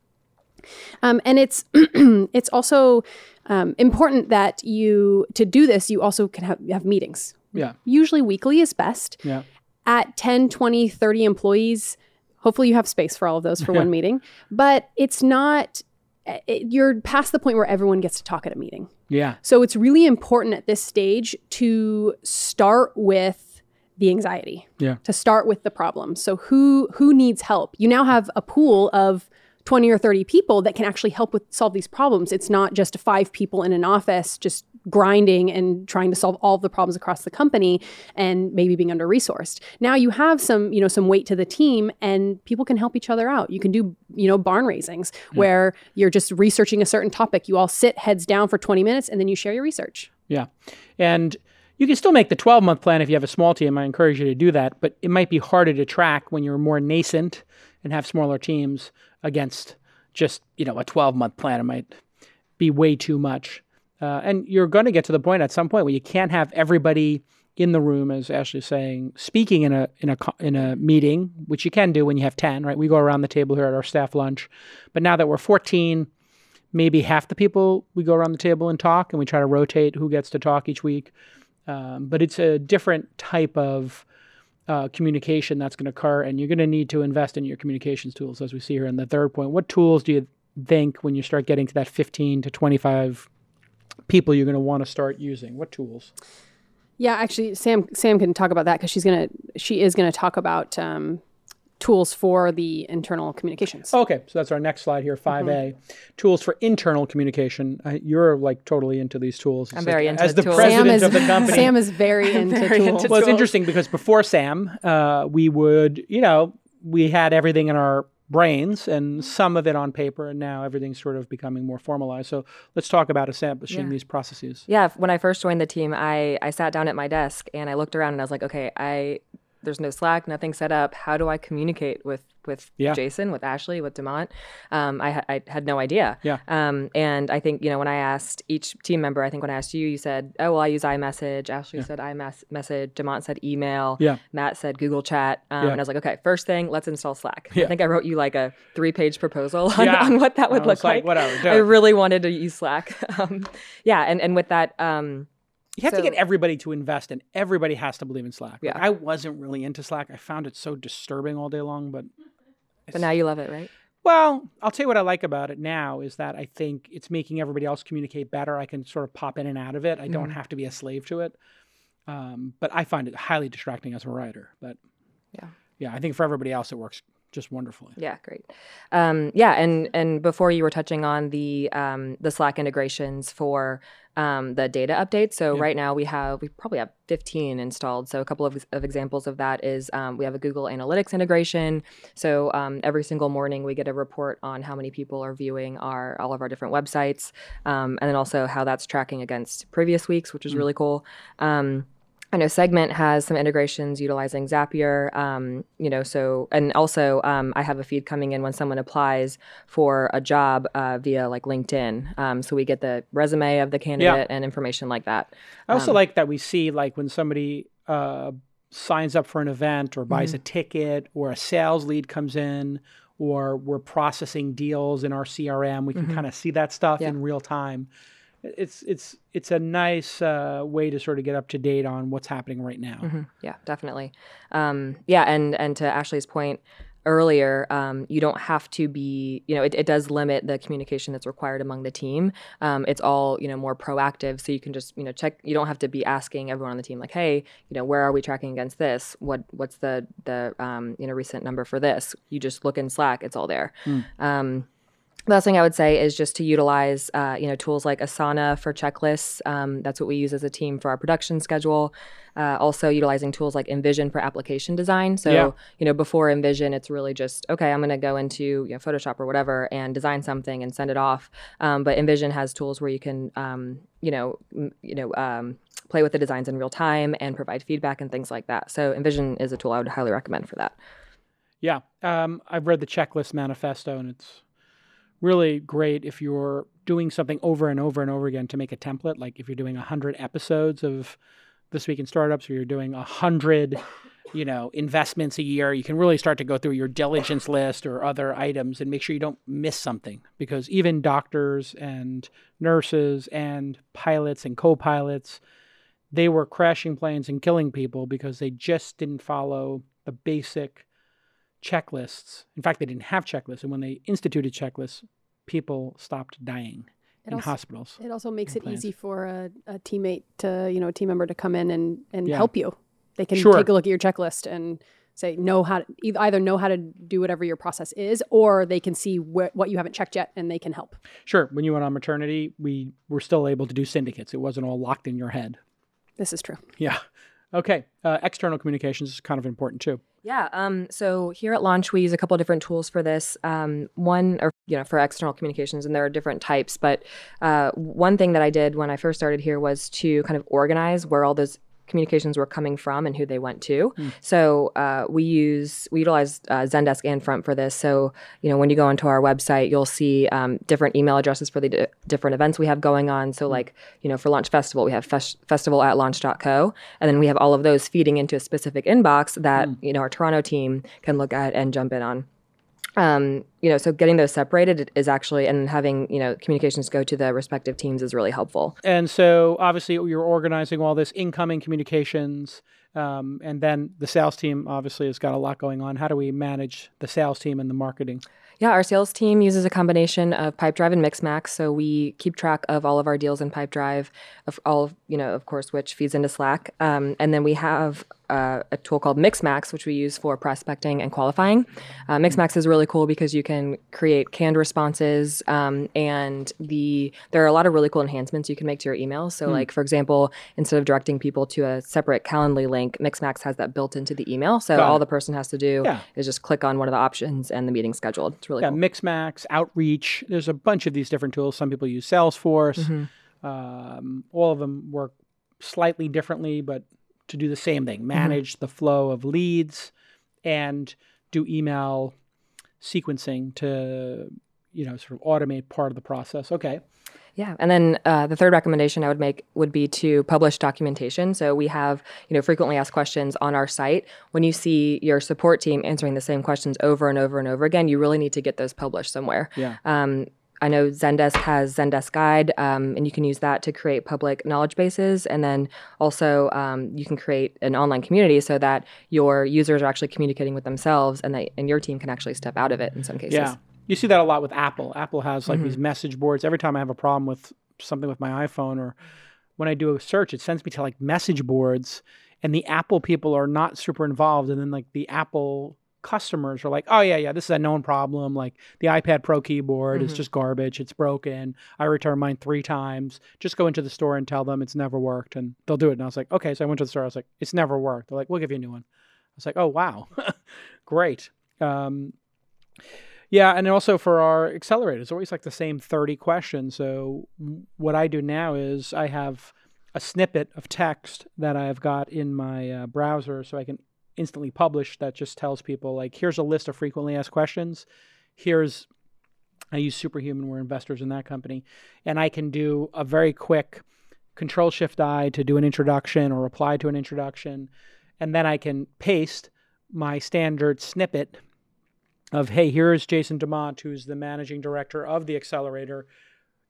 Um, and it's it's also um, important that you to do this you also can have, have meetings. Yeah. Usually weekly is best. Yeah. At 10, 20, 30 employees, hopefully you have space for all of those for one meeting. But it's not it, you're past the point where everyone gets to talk at a meeting. Yeah. So it's really important at this stage to start with the anxiety. Yeah. To start with the problem. So who who needs help? You now have a pool of 20 or 30 people that can actually help with solve these problems. It's not just five people in an office just grinding and trying to solve all the problems across the company and maybe being under resourced. Now you have some, you know, some weight to the team and people can help each other out. You can do, you know, barn raisings where you're just researching a certain topic. You all sit heads down for 20 minutes and then you share your research. Yeah. And you can still make the 12 month plan if you have a small team. I encourage you to do that, but it might be harder to track when you're more nascent and have smaller teams against just, you know, a 12 month plan. It might be way too much. Uh, and you're going to get to the point at some point where you can't have everybody in the room, as Ashley's saying, speaking in a in a in a meeting, which you can do when you have ten. Right? We go around the table here at our staff lunch, but now that we're fourteen, maybe half the people we go around the table and talk, and we try to rotate who gets to talk each week. Um, but it's a different type of uh, communication that's going to occur, and you're going to need to invest in your communications tools, as we see here in the third point. What tools do you think when you start getting to that 15 to 25 people you're going to want to start using? What tools? Yeah, actually, Sam Sam can talk about that because she's gonna she is gonna talk about um, tools for the internal communications. Okay, so that's our next slide here, 5A. Tools for internal communication. Uh, you're like totally into these tools. I'm It's very like, into As the tools. president Sam is of the company. Sam is very into very tools. into well, it's interesting because before Sam, uh, we would, you know, we had everything in our brains and some of it on paper, and now everything's sort of becoming more formalized. So let's talk about establishing Yeah. these processes. Yeah, when I first joined the team, I I sat down at my desk and I looked around and I was like, okay, I there's no Slack, nothing set up. How do I communicate with with Yeah. Jason, with Ashley, with Demont? Um, I, I had no idea. Yeah. Um, and I think you know when I asked each team member, I think when I asked you, you said, oh well, I use iMessage. Ashley said iMessage. Demont said email. Yeah. Matt said Google Chat. Um, Yeah. And I was like, okay, first thing, let's install Slack. Yeah. I think I wrote you like a three page proposal on, Yeah. on what that would look like, like. whatever, I really wanted to use Slack. Um, yeah, and and with that. Um, You have to get everybody to invest, and everybody has to believe in Slack. Like, Yeah. I wasn't really into Slack. I found it so disturbing all day long, but but now you love it, right? Well, I'll tell you what I like about it now is that I think it's making everybody else communicate better. I can sort of pop in and out of it. I don't have to be a slave to it. Um, but I find it highly distracting as a writer. But Yeah. yeah, I think for everybody else it works just wonderfully. Yeah, great. Um, yeah, and and before you were touching on the um, the Slack integrations for um, the data updates. So Yeah. right now we have we probably have 15 installed. So a couple of, of examples of that is um, we have a Google Analytics integration. So um, every single morning we get a report on how many people are viewing our all of our different websites, um, and then also how that's tracking against previous weeks, which is really cool. I know Segment has some integrations utilizing Zapier, um, you know, so, and also um, I have a feed coming in when someone applies for a job uh, via like LinkedIn. Um, so we get the resume of the candidate and information like that. I also Um, like that we see like when somebody uh, signs up for an event or buys Mm-hmm. a ticket or a sales lead comes in or we're processing deals in our CRM, we can kind of see that stuff Mm-hmm. Yeah. in real time. It's it's it's a nice uh, way to sort of get up to date on what's happening right now. Mhm. Yeah, definitely. Um, yeah, and and to Ashley's point earlier, um, you don't have to be, you know, it, it does limit the communication that's required among the team. Um, it's all, you know, more proactive. So you can just, you know, check. You don't have to be asking everyone on the team like, hey, you know, where are we tracking against this? What what's the the um, you know recent number for this? You just look in Slack. It's all there. Um, the last thing I would say is just to utilize, uh, you know, tools like Asana for checklists. Um, that's what we use as a team for our production schedule. Uh, also, utilizing tools like InVision for application design. So, Yeah. you know, before InVision, it's really just okay. I'm going to go into you know, Photoshop or whatever and design something and send it off. Um, but InVision has tools where you can, um, you know, m- you know, um, play with the designs in real time and provide feedback and things like that. So, InVision is a tool I would highly recommend for that. Yeah, um, I've read the checklist manifesto, and it's really great if you're doing something over and over and over again to make a template. Like if you're doing hundred episodes of this week in startups or you're doing a hundred you know investments a year you can really start to go through your diligence list or other items and make sure you don't miss something because even doctors and nurses and pilots and co-pilots they were crashing planes and killing people because they just didn't follow the basic checklists in fact they didn't have checklists and when they instituted checklists people stopped dying It in also- hospitals It also makes it plans. easy for a, a teammate to, you know, a team member to come in and, and Yeah. help you. They can Sure. take a look at your checklist and say, know how to either know how to do whatever your process is, or they can see wh- what you haven't checked yet and they can help. Sure. When you went on maternity, we were still able to do syndicates. It wasn't all locked in your head. This is true. Yeah. Okay. Uh, external communications is kind of important too. Yeah. Um, so here at Launch, we use a couple different tools for this. Um, one, or you know, for external communications, and there are different types. But uh, one thing that I did when I first started here was to kind of organize where all those communications were coming from and who they went to. So uh, we use we utilize uh, Zendesk and Front for this. So you know, when you go onto our website, you'll see um, different email addresses for the di- different events we have going on. So like you know, for Launch Festival, we have fes- festival at launch.co, and then we have all of those feeding into a specific inbox that you know our Toronto team can look at and jump in on. Um, you know, so getting those separated is actually and having you know communications go to the respective teams is really helpful. And so obviously you're organizing all this incoming communications. Um, and then the sales team obviously has got a lot going on. How do we manage the sales team and the marketing? Yeah, our sales team uses a combination of Pipedrive and Mixmax, so we keep track of all of our deals in Pipedrive, of all of, you know, of course, which feeds into Slack, um, and then we have uh, a tool called Mixmax, which we use for prospecting and qualifying. Uh, Mixmax is really cool because you can create canned responses, um, and the there are a lot of really cool enhancements you can make to your email. So, like for example, instead of directing people to a separate Calendly link, Mixmax has that built into the email, so all the person has to do Yeah. is just click on one of the options and the meeting's scheduled. It's really Yeah, cool. Mixmax, Outreach. There's a bunch of these different tools. Some people use Salesforce. Mm-hmm. Um, all of them work slightly differently, but to do the same Mm-hmm. thing manage the flow of leads and do email sequencing to, you know, sort of automate part of the process. Okay. Yeah, and then uh, the third recommendation I would make would be to publish documentation. So we have, you know, frequently asked questions on our site. When you see your support team answering the same questions over and over and over again, you really need to get those published somewhere. Yeah. Um, I know Zendesk has Zendesk Guide, um, and you can use that to create public knowledge bases. And then also, um, you can create an online community so that your users are actually communicating with themselves, and that and your team can actually step out of it in some cases. Yeah. You see that a lot with Apple. Apple has like Mm-hmm. these message boards. Every time I have a problem with something with my iPhone or when I do a search, it sends me to like message boards and the Apple people are not super involved. And then like the Apple customers are like, oh, yeah, yeah, this is a known problem. Like the iPad Pro keyboard is Mhm. just garbage. It's broken. I returned mine three times. Just go into the store and tell them it's never worked and they'll do it. And I was like, okay. So I went to the store. I was like, it's never worked. They're like, we'll give you a new one. I was like, oh, wow. Great. Um, yeah, and also for our accelerator, it's always like the same 30 questions. So what I do now is I have a snippet of text that I've got in my uh, browser so I can instantly published that just tells people like here's a list of frequently asked questions. Here's I use Superhuman, we're investors in that company, and I can do a very quick control shift I to do an introduction or reply to an introduction, and then I can paste my standard snippet of hey here's jason demont who's the managing director of the accelerator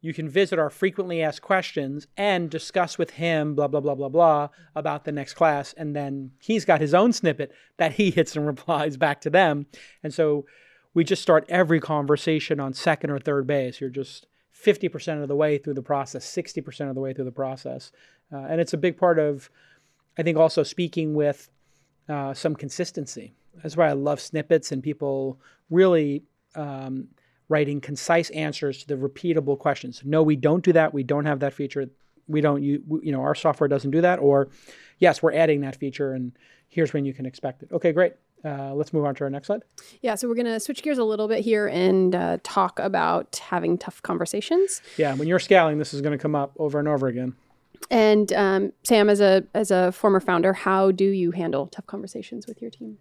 you can visit our frequently asked questions and discuss with him blah blah blah blah blah about the next class. And then he's got his own snippet that he hits and replies back to them. And so we just start every conversation on second or third base. You're just 50% of the way through the process 60% of the way through the process. Uh, and it's a big part of i think also speaking with uh, some consistency. That's why I love snippets and people really um, writing concise answers to the repeatable questions. No, we don't do that. We don't have that feature. We don't. You, you know, our software doesn't do that. Or, yes, we're adding that feature, and here's when you can expect it. Okay, great. Uh, let's move on to our next slide. Yeah, so we're going to switch gears a little bit here and uh, talk about having tough conversations. Yeah, when you're scaling, this is going to come up over and over again. And um, Sam, as a as a former founder, how do you handle tough conversations with your team?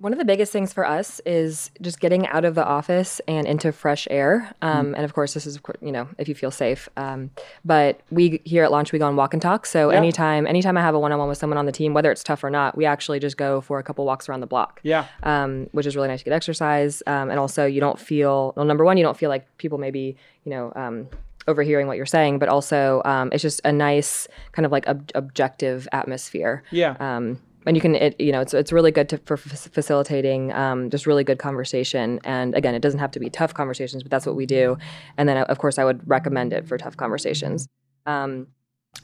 One of the biggest things for us is just getting out of the office and into fresh air. Um, mm. And of course, this is, you know, if you feel safe. Um, but we here at Launch, we go on walk and talk. So yeah. anytime, anytime I have a one-on-one with someone on the team, whether it's tough or not, we actually just go for a couple walks around the block. Yeah. Um, which is really nice to get exercise. Um, and also, you don't feel well. Number one, you don't feel like people maybe, you know, um, overhearing what you're saying, but also um, it's just a nice kind of like ob- objective atmosphere. Yeah. Um, and you can it, you know it's it's really good to, for f- facilitating um, just really good conversation. And again it doesn't have to be tough conversations but that's what we do. And then of course i would recommend it for tough conversations. Um,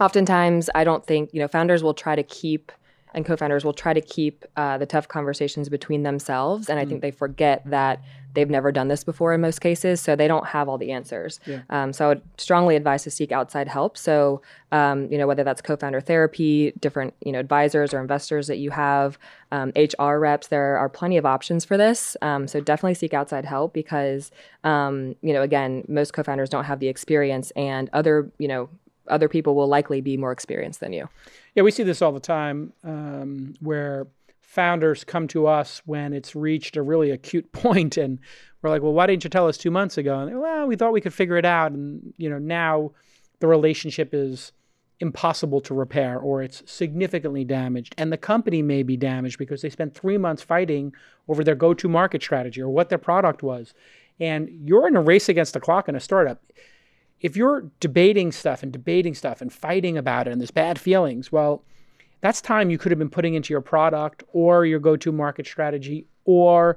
oftentimes i don't think you know founders will try to keep and co-founders will try to keep uh, the tough conversations between themselves. And i think mm. they forget that they've never done this before in most cases so they don't have all the answers. Yeah. um, so i would strongly advise to seek outside help. So um, you know whether that's co-founder therapy different you know advisors or investors that you have um, hr reps there are plenty of options for this. Um, so definitely seek outside help because um, you know again most co-founders don't have the experience and other you know other people will likely be more experienced than you. Yeah, we see this all the time um, where founders come to us when it's reached a really acute point and we're like, well, why didn't you tell us two months ago? And well, we thought we could figure it out. And, you know, now the relationship is impossible to repair or it's significantly damaged. And the company may be damaged because they spent three months fighting over their go to market strategy or what their product was. And you're in a race against the clock in a startup if you're debating stuff and debating stuff and fighting about it and there's bad feelings, well, that's time you could have been putting into your product or your go to market strategy or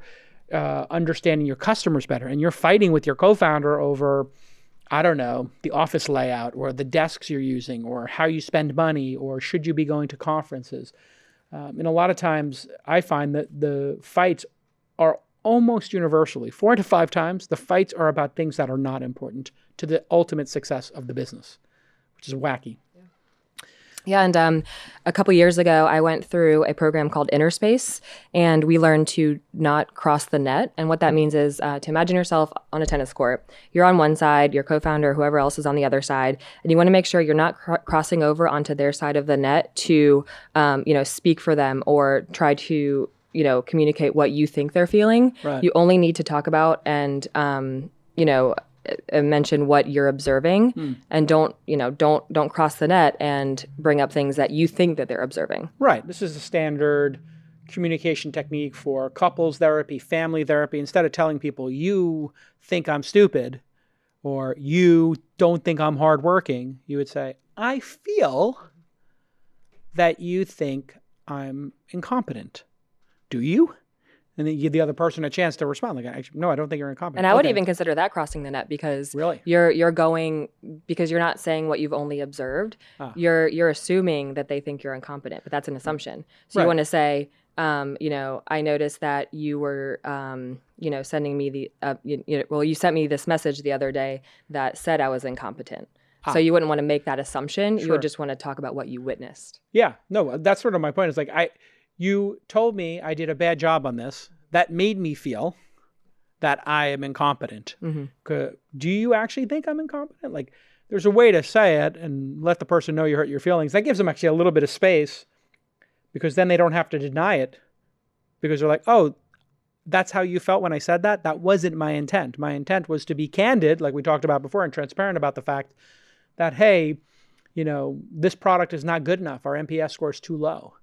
uh, understanding your customers better. And you're fighting with your co founder over, I don't know, the office layout or the desks you're using or how you spend money or should you be going to conferences. Um, and a lot of times I find that the fights are almost universally, four to five times, the fights are about things that are not important to the ultimate success of the business, which is wacky. Yeah, and um, a couple years ago, I went through a program called Innerspace, and we learned to not cross the net. And what that means is uh, to imagine yourself on a tennis court. You're on one side, your co-founder, whoever else is on the other side, and you want to make sure you're not cr- crossing over onto their side of the net to, um, you know, speak for them or try to you know communicate what you think they're feeling right. you only need to talk about and um, you know mention what you're observing hmm. and don't you know don't don't cross the net and bring up things that you think that they're observing right this is a standard communication technique for couples therapy family therapy instead of telling people you think i'm stupid or you don't think i'm hardworking you would say i feel that you think i'm incompetent do you? And then you give the other person a chance to respond. Like, actually, no, I don't think you're incompetent. And I would okay. even consider that crossing the net because really you're you're going because you're not saying what you've only observed. Ah. You're you're assuming that they think you're incompetent, but that's an assumption. So right. you want to say, um, you know, I noticed that you were, um, you know, sending me the, uh, you, you know, well, you sent me this message the other day that said I was incompetent. Ah. So you wouldn't want to make that assumption. Sure. You would just want to talk about what you witnessed. Yeah, no, that's sort of my point. Is like I you told me I did a bad job on this. That made me feel that I am incompetent. Mm-hmm. Do you actually think I'm incompetent? Like, there's a way to say it and let the person know you hurt your feelings. That gives them actually a little bit of space because then they don't have to deny it because they're like, oh, that's how you felt when I said that. That wasn't my intent. My intent was to be candid, like we talked about before, and transparent about the fact that, hey, you know, this product is not good enough. Our NPS score is too low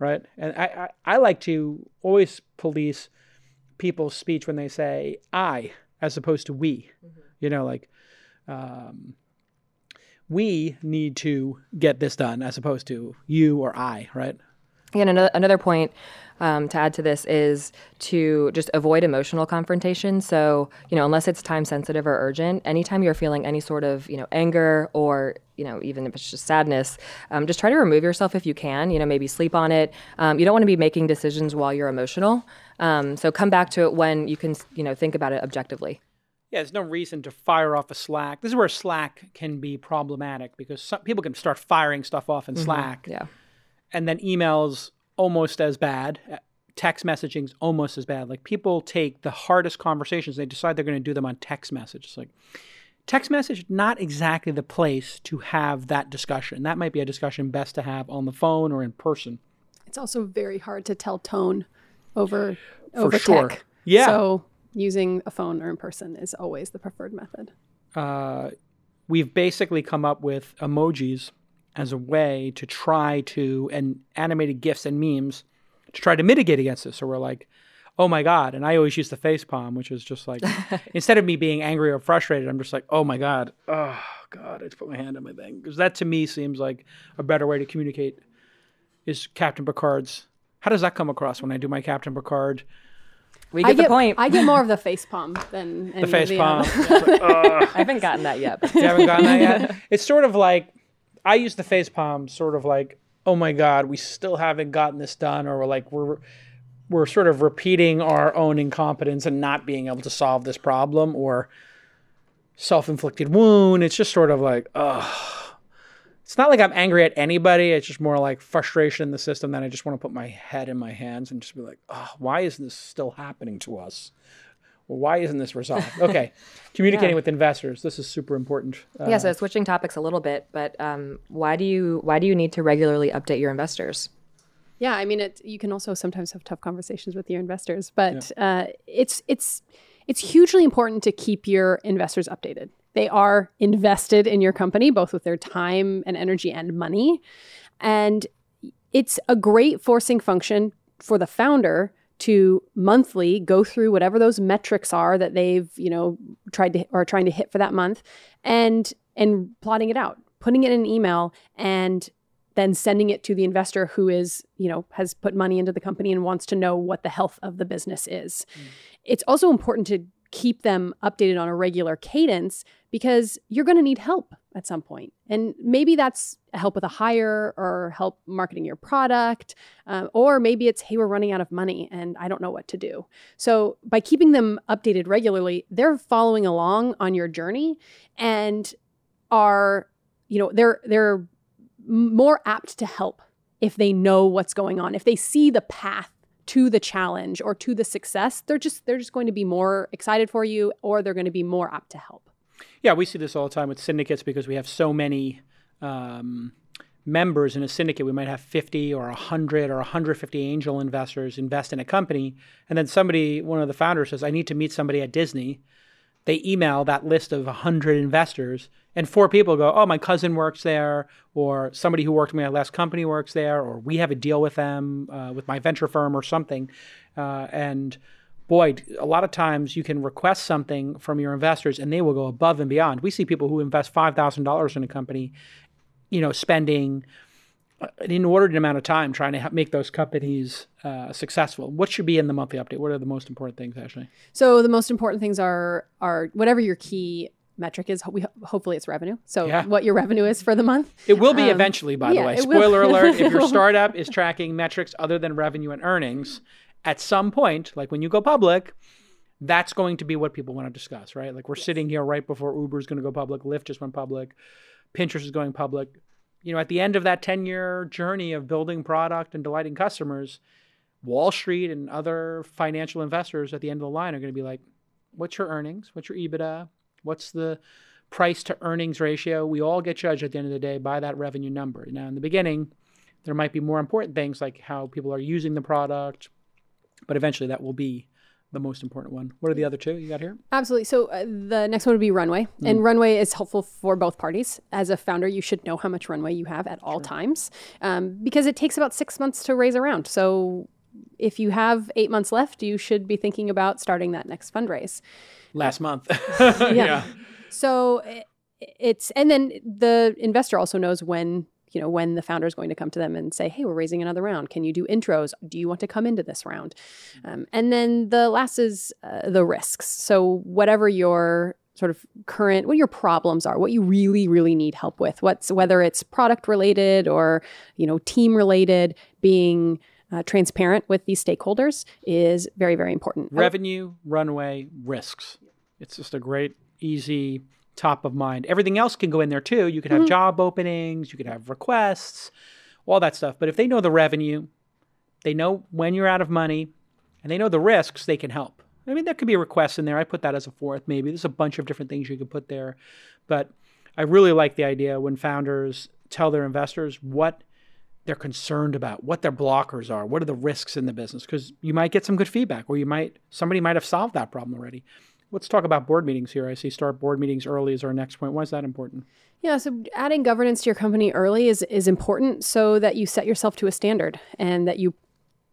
right? And I, I, I like to always police people's speech when they say I as opposed to we. Mm-hmm. You know, like um, we need to get this done as opposed to you or I, right? And another, another point um, to add to this is to just avoid emotional confrontation. So, you know, unless it's time sensitive or urgent, anytime you're feeling any sort of, you know, anger or, you know, even if it's just sadness, um, just try to remove yourself if you can. You know, maybe sleep on it. Um, you don't want to be making decisions while you're emotional. Um, so come back to it when you can, you know, think about it objectively. Yeah, there's no reason to fire off a Slack. This is where Slack can be problematic because some, people can start firing stuff off in mm-hmm. Slack. Yeah. And then emails almost as bad. Text messaging's almost as bad. Like people take the hardest conversations, they decide they're going to do them on text message. It's like text message not exactly the place to have that discussion. That might be a discussion best to have on the phone or in person. It's also very hard to tell tone over over sure. tech. Yeah. So using a phone or in person is always the preferred method. uh, we've basically come up with emojis as a way to try to and animated gifs and memes to try to mitigate against this. So we're like, oh my god! And I always use the face palm, which is just like instead of me being angry or frustrated, I'm just like, oh my god, oh god, I just put my hand on my thing because that to me seems like a better way to communicate. Is Captain Picard's? How does that come across when I do my Captain Picard? We I get the get point. I get more of the face palm than any The face of palm. other- It's like, ugh. I haven't gotten that yet. but- You haven't gotten that yet? It's sort of like I use the face palm sort of like, oh my God, we still haven't gotten this done, or we're like we're we're sort of repeating our own incompetence and not being able to solve this problem or self-inflicted wound. It's just sort of like, oh it's not like I'm angry at anybody. It's just more like frustration in the system that I just want to put my head in my hands and just be like, oh, why isn't this still happening to us? Well, why isn't this resolved? Okay. Communicating Yeah. with investors. This is super important. Uh, yeah. So switching topics a little bit, but um, why do you why do you need to regularly update your investors? Yeah, I mean, it, you can also sometimes have tough conversations with your investors, but uh, it's it's it's hugely important to keep your investors updated. They are invested in your company, both with their time and energy and money, and it's a great forcing function for the founder to monthly go through whatever those metrics are that they've you know tried to or trying to hit for that month and and plotting it out putting it in an email and then sending it to the investor who is you know has put money into the company and wants to know what the health of the business is. Mm. It's also important to keep them updated on a regular cadence because you're going to need help at some point. And maybe that's help with a hire or help marketing your product um, or maybe it's hey we're running out of money and i don't know what to do. So by keeping them updated regularly they're following along on your journey and are you know they're they're more apt to help if they know what's going on if they see the path to the challenge or to the success they're just they're just going to be more excited for you or they're going to be more apt to help Yeah, we see this all the time with syndicates because we have so many um, members in a syndicate. We might have 50 or 100 or 150 angel investors invest in a company. And then somebody, one of the founders says, I need to meet somebody at Disney. They email that list of 100 investors, and four people go, Oh, my cousin works there, or somebody who worked in my last company works there, or we have a deal with them, uh, with my venture firm or something. Uh, and boy, a lot of times you can request something from your investors and they will go above and beyond. We see people who invest $5,000 in a company, you know, spending uh, an inordinate amount of time trying to make those companies uh, successful. What should be in the monthly update? What are the most important things, actually? So the most important things are are whatever your key metric is. We hopefully it's revenue. So Yeah. what your revenue is for the month. It will be Um, eventually, by yeah, the way. Spoiler alert if your startup is tracking metrics other than revenue and earnings, at some point, like when you go public, that's going to be what people want to discuss, right? Like we're sitting here right before Uber is going to go public, Lyft just went public, Pinterest is going public. You know, at the end of that 10 year journey of building product and delighting customers, Wall Street and other financial investors at the end of the line are going to be like, what's your earnings? What's your EBITDA? What's the price to earnings ratio? We all get judged at the end of the day by that revenue number. Now, in the beginning, there might be more important things like how people are using the product, but eventually that will be the most important one. What are the other two you got here? Absolutely. So uh, the next one would be runway, Hmm. and runway is helpful for both parties. As a founder, you should know how much runway you have at all times, um, because it takes about six months to raise a round. So if you have eight months left, you should be thinking about starting that next fundraise. Last month. Yeah. So i- it's and then the investor also knows when you know when the founder is going to come to them and say, "Hey, we're raising another round. Can you do intros? Do you want to come into this round?" Um, and then the last is uh, the risks. So whatever your sort of current what your problems are what you really really need help with what's whether it's product related or you know team related being uh, transparent with these stakeholders is very very important Revenue, runway, risks. It's just a great, easy, top of mind. Everything else can go in there too. You could have job openings, you could have requests, all that stuff. But if they know the revenue, they know when you're out of money, and they know the risks, they can help. I mean, there could be requests in there. I put that as a fourth, maybe. There's a bunch of different things you could put there. But I really like the idea when founders tell their investors what they're concerned about, what their blockers are, what are the risks in the business, because you might get some good feedback, or you might somebody might have solved that problem already. Let's talk about board meetings here. I see start board meetings early is our next point. Why is that important? Yeah, so adding governance to your company early is is important so that you set yourself to a standard and that you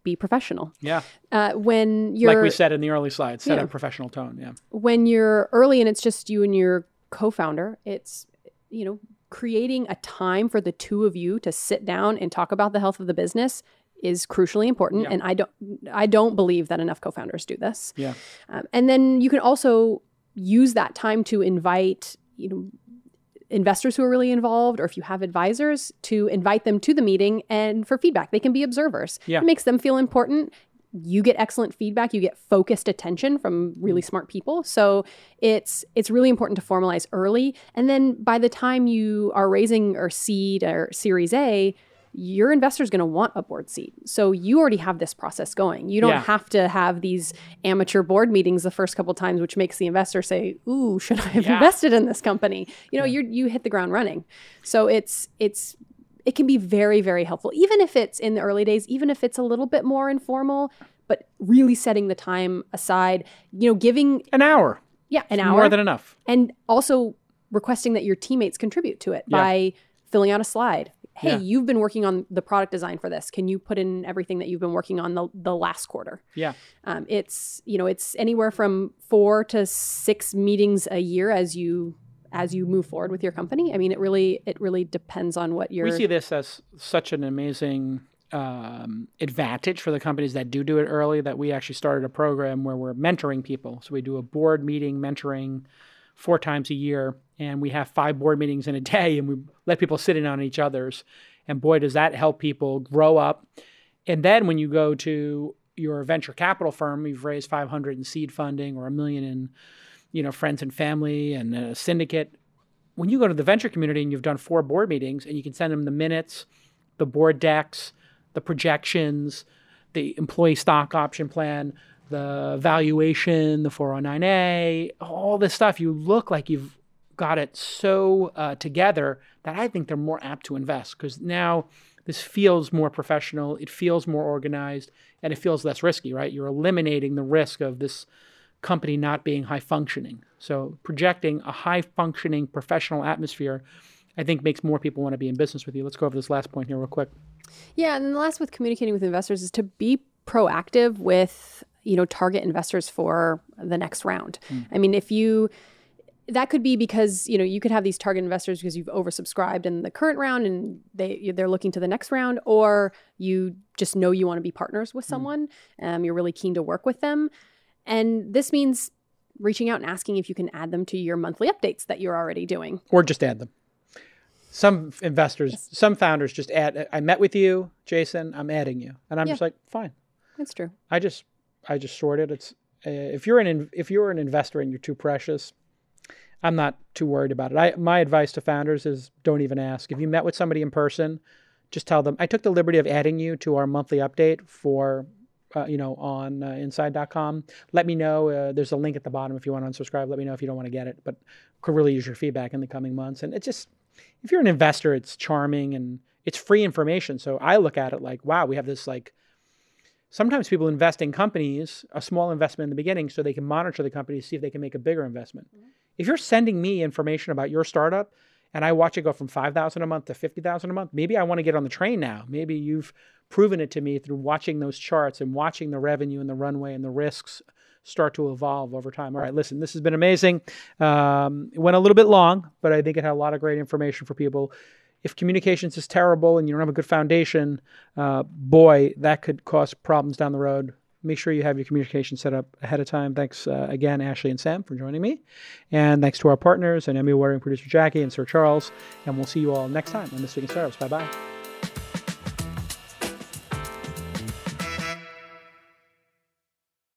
be professional. Yeah. Uh, when you're like we said in the early slides, set Yeah. a professional tone. Yeah. when you're early and it's just you and your co-founder, it's you know creating a time for the two of you to sit down and talk about the health of the business is crucially important. Yeah. And I don't I don't believe that enough co-founders do this. Yeah. Um, and then you can also use that time to invite, you know, investors who are really involved, or if you have advisors, to invite them to the meeting and for feedback. They can be observers. Yeah. It makes them feel important. You get excellent feedback. You get focused attention from really mm. smart people. So it's it's really important to formalize early. And then by the time you are raising or seed or Series A, your investor is going to want a board seat. So you already have this process going. You don't Yeah. have to have these amateur board meetings the first couple times, which makes the investor say, "Ooh, should I have Yeah. invested in this company?" You know, you you hit the ground running. So it's it's it can be very very helpful, even if it's in the early days, even if it's a little bit more informal, but really setting the time aside. You know, giving An hour. yeah an hour More than enough. and also requesting that your teammates contribute to it Yeah. by filling out a slide. Hey, Yeah. you've been working on the product design for this. Can you put in everything that you've been working on the, the last quarter? Yeah. Um, it's you know it's anywhere from four to six meetings a year as you as you move forward with your company. I mean, it really it really depends on what you're. We see this as such an amazing um, advantage for the companies that do do it early that we actually started a program where we're mentoring people. So we do a board meeting mentoring four times a year, and we have five board meetings in a day, and we let people sit in on each other's. And boy, does that help people grow up. And then when you go to your venture capital firm, you've raised 500 in seed funding or a million in, you know, friends and family and a syndicate. When you go to the venture community and you've done four board meetings and you can send them the minutes, the board decks, the projections, the employee stock option plan, the valuation, the 409A, all this stuff, you look like you've got it so uh, together that I think they're more apt to invest because now this feels more professional, it feels more organized, and it feels less risky, right? You're eliminating the risk of this company not being high functioning. So projecting a high functioning professional atmosphere, I think makes more people want to be in business with you. Let's go over this last point here real quick. Yeah, and the last with communicating with investors is to be proactive with you know target investors for the next round. I mean, if you that could be because you know you could have these target investors because you've oversubscribed in the current round and they they're looking to the next round, or you just know you want to be partners with someone. Um, you're really keen to work with them, and this means reaching out and asking if you can add them to your monthly updates that you're already doing. or just add them. Some investors, some founders just add. I met with you, Jason. I'm adding you, and I'm Yeah. just like, fine. That's true. I just, I just sorted. It's uh, if you're an in, if you're an investor and you're too precious, I'm not too worried about it. I my advice to founders is don't even ask. If you met with somebody in person, just tell them I took the liberty of adding you to our monthly update for. Uh, you know, on uh, inside.com. Let me know. Uh, there's a link at the bottom if you want to unsubscribe. Let me know if you don't want to get it, but could really use your feedback in the coming months. And it's just, if you're an investor, it's charming and it's free information. So I look at it like, wow, we have this like sometimes people invest in companies, a small investment in the beginning, so they can monitor the company to see if they can make a bigger investment. If you're sending me information about your startup and I watch it go from 5,000 a month to 50,000 a month, maybe I want to get on the train now. Maybe you've proven it to me through watching those charts and watching the revenue and the runway and the risks start to evolve over time. All right, listen, this has been amazing. Um, it went a little bit long, but I think it had a lot of great information for people if communications is terrible and you don't have a good foundation, uh, boy, that could cause problems down the road. Make sure you have your communication set up ahead of time. Thanks uh, again, Ashley and Sam, for joining me. And thanks to our partners and Emmy Award producer Jackie and Sir Charles. And we'll see you all next time on This Week in Startups. Bye bye.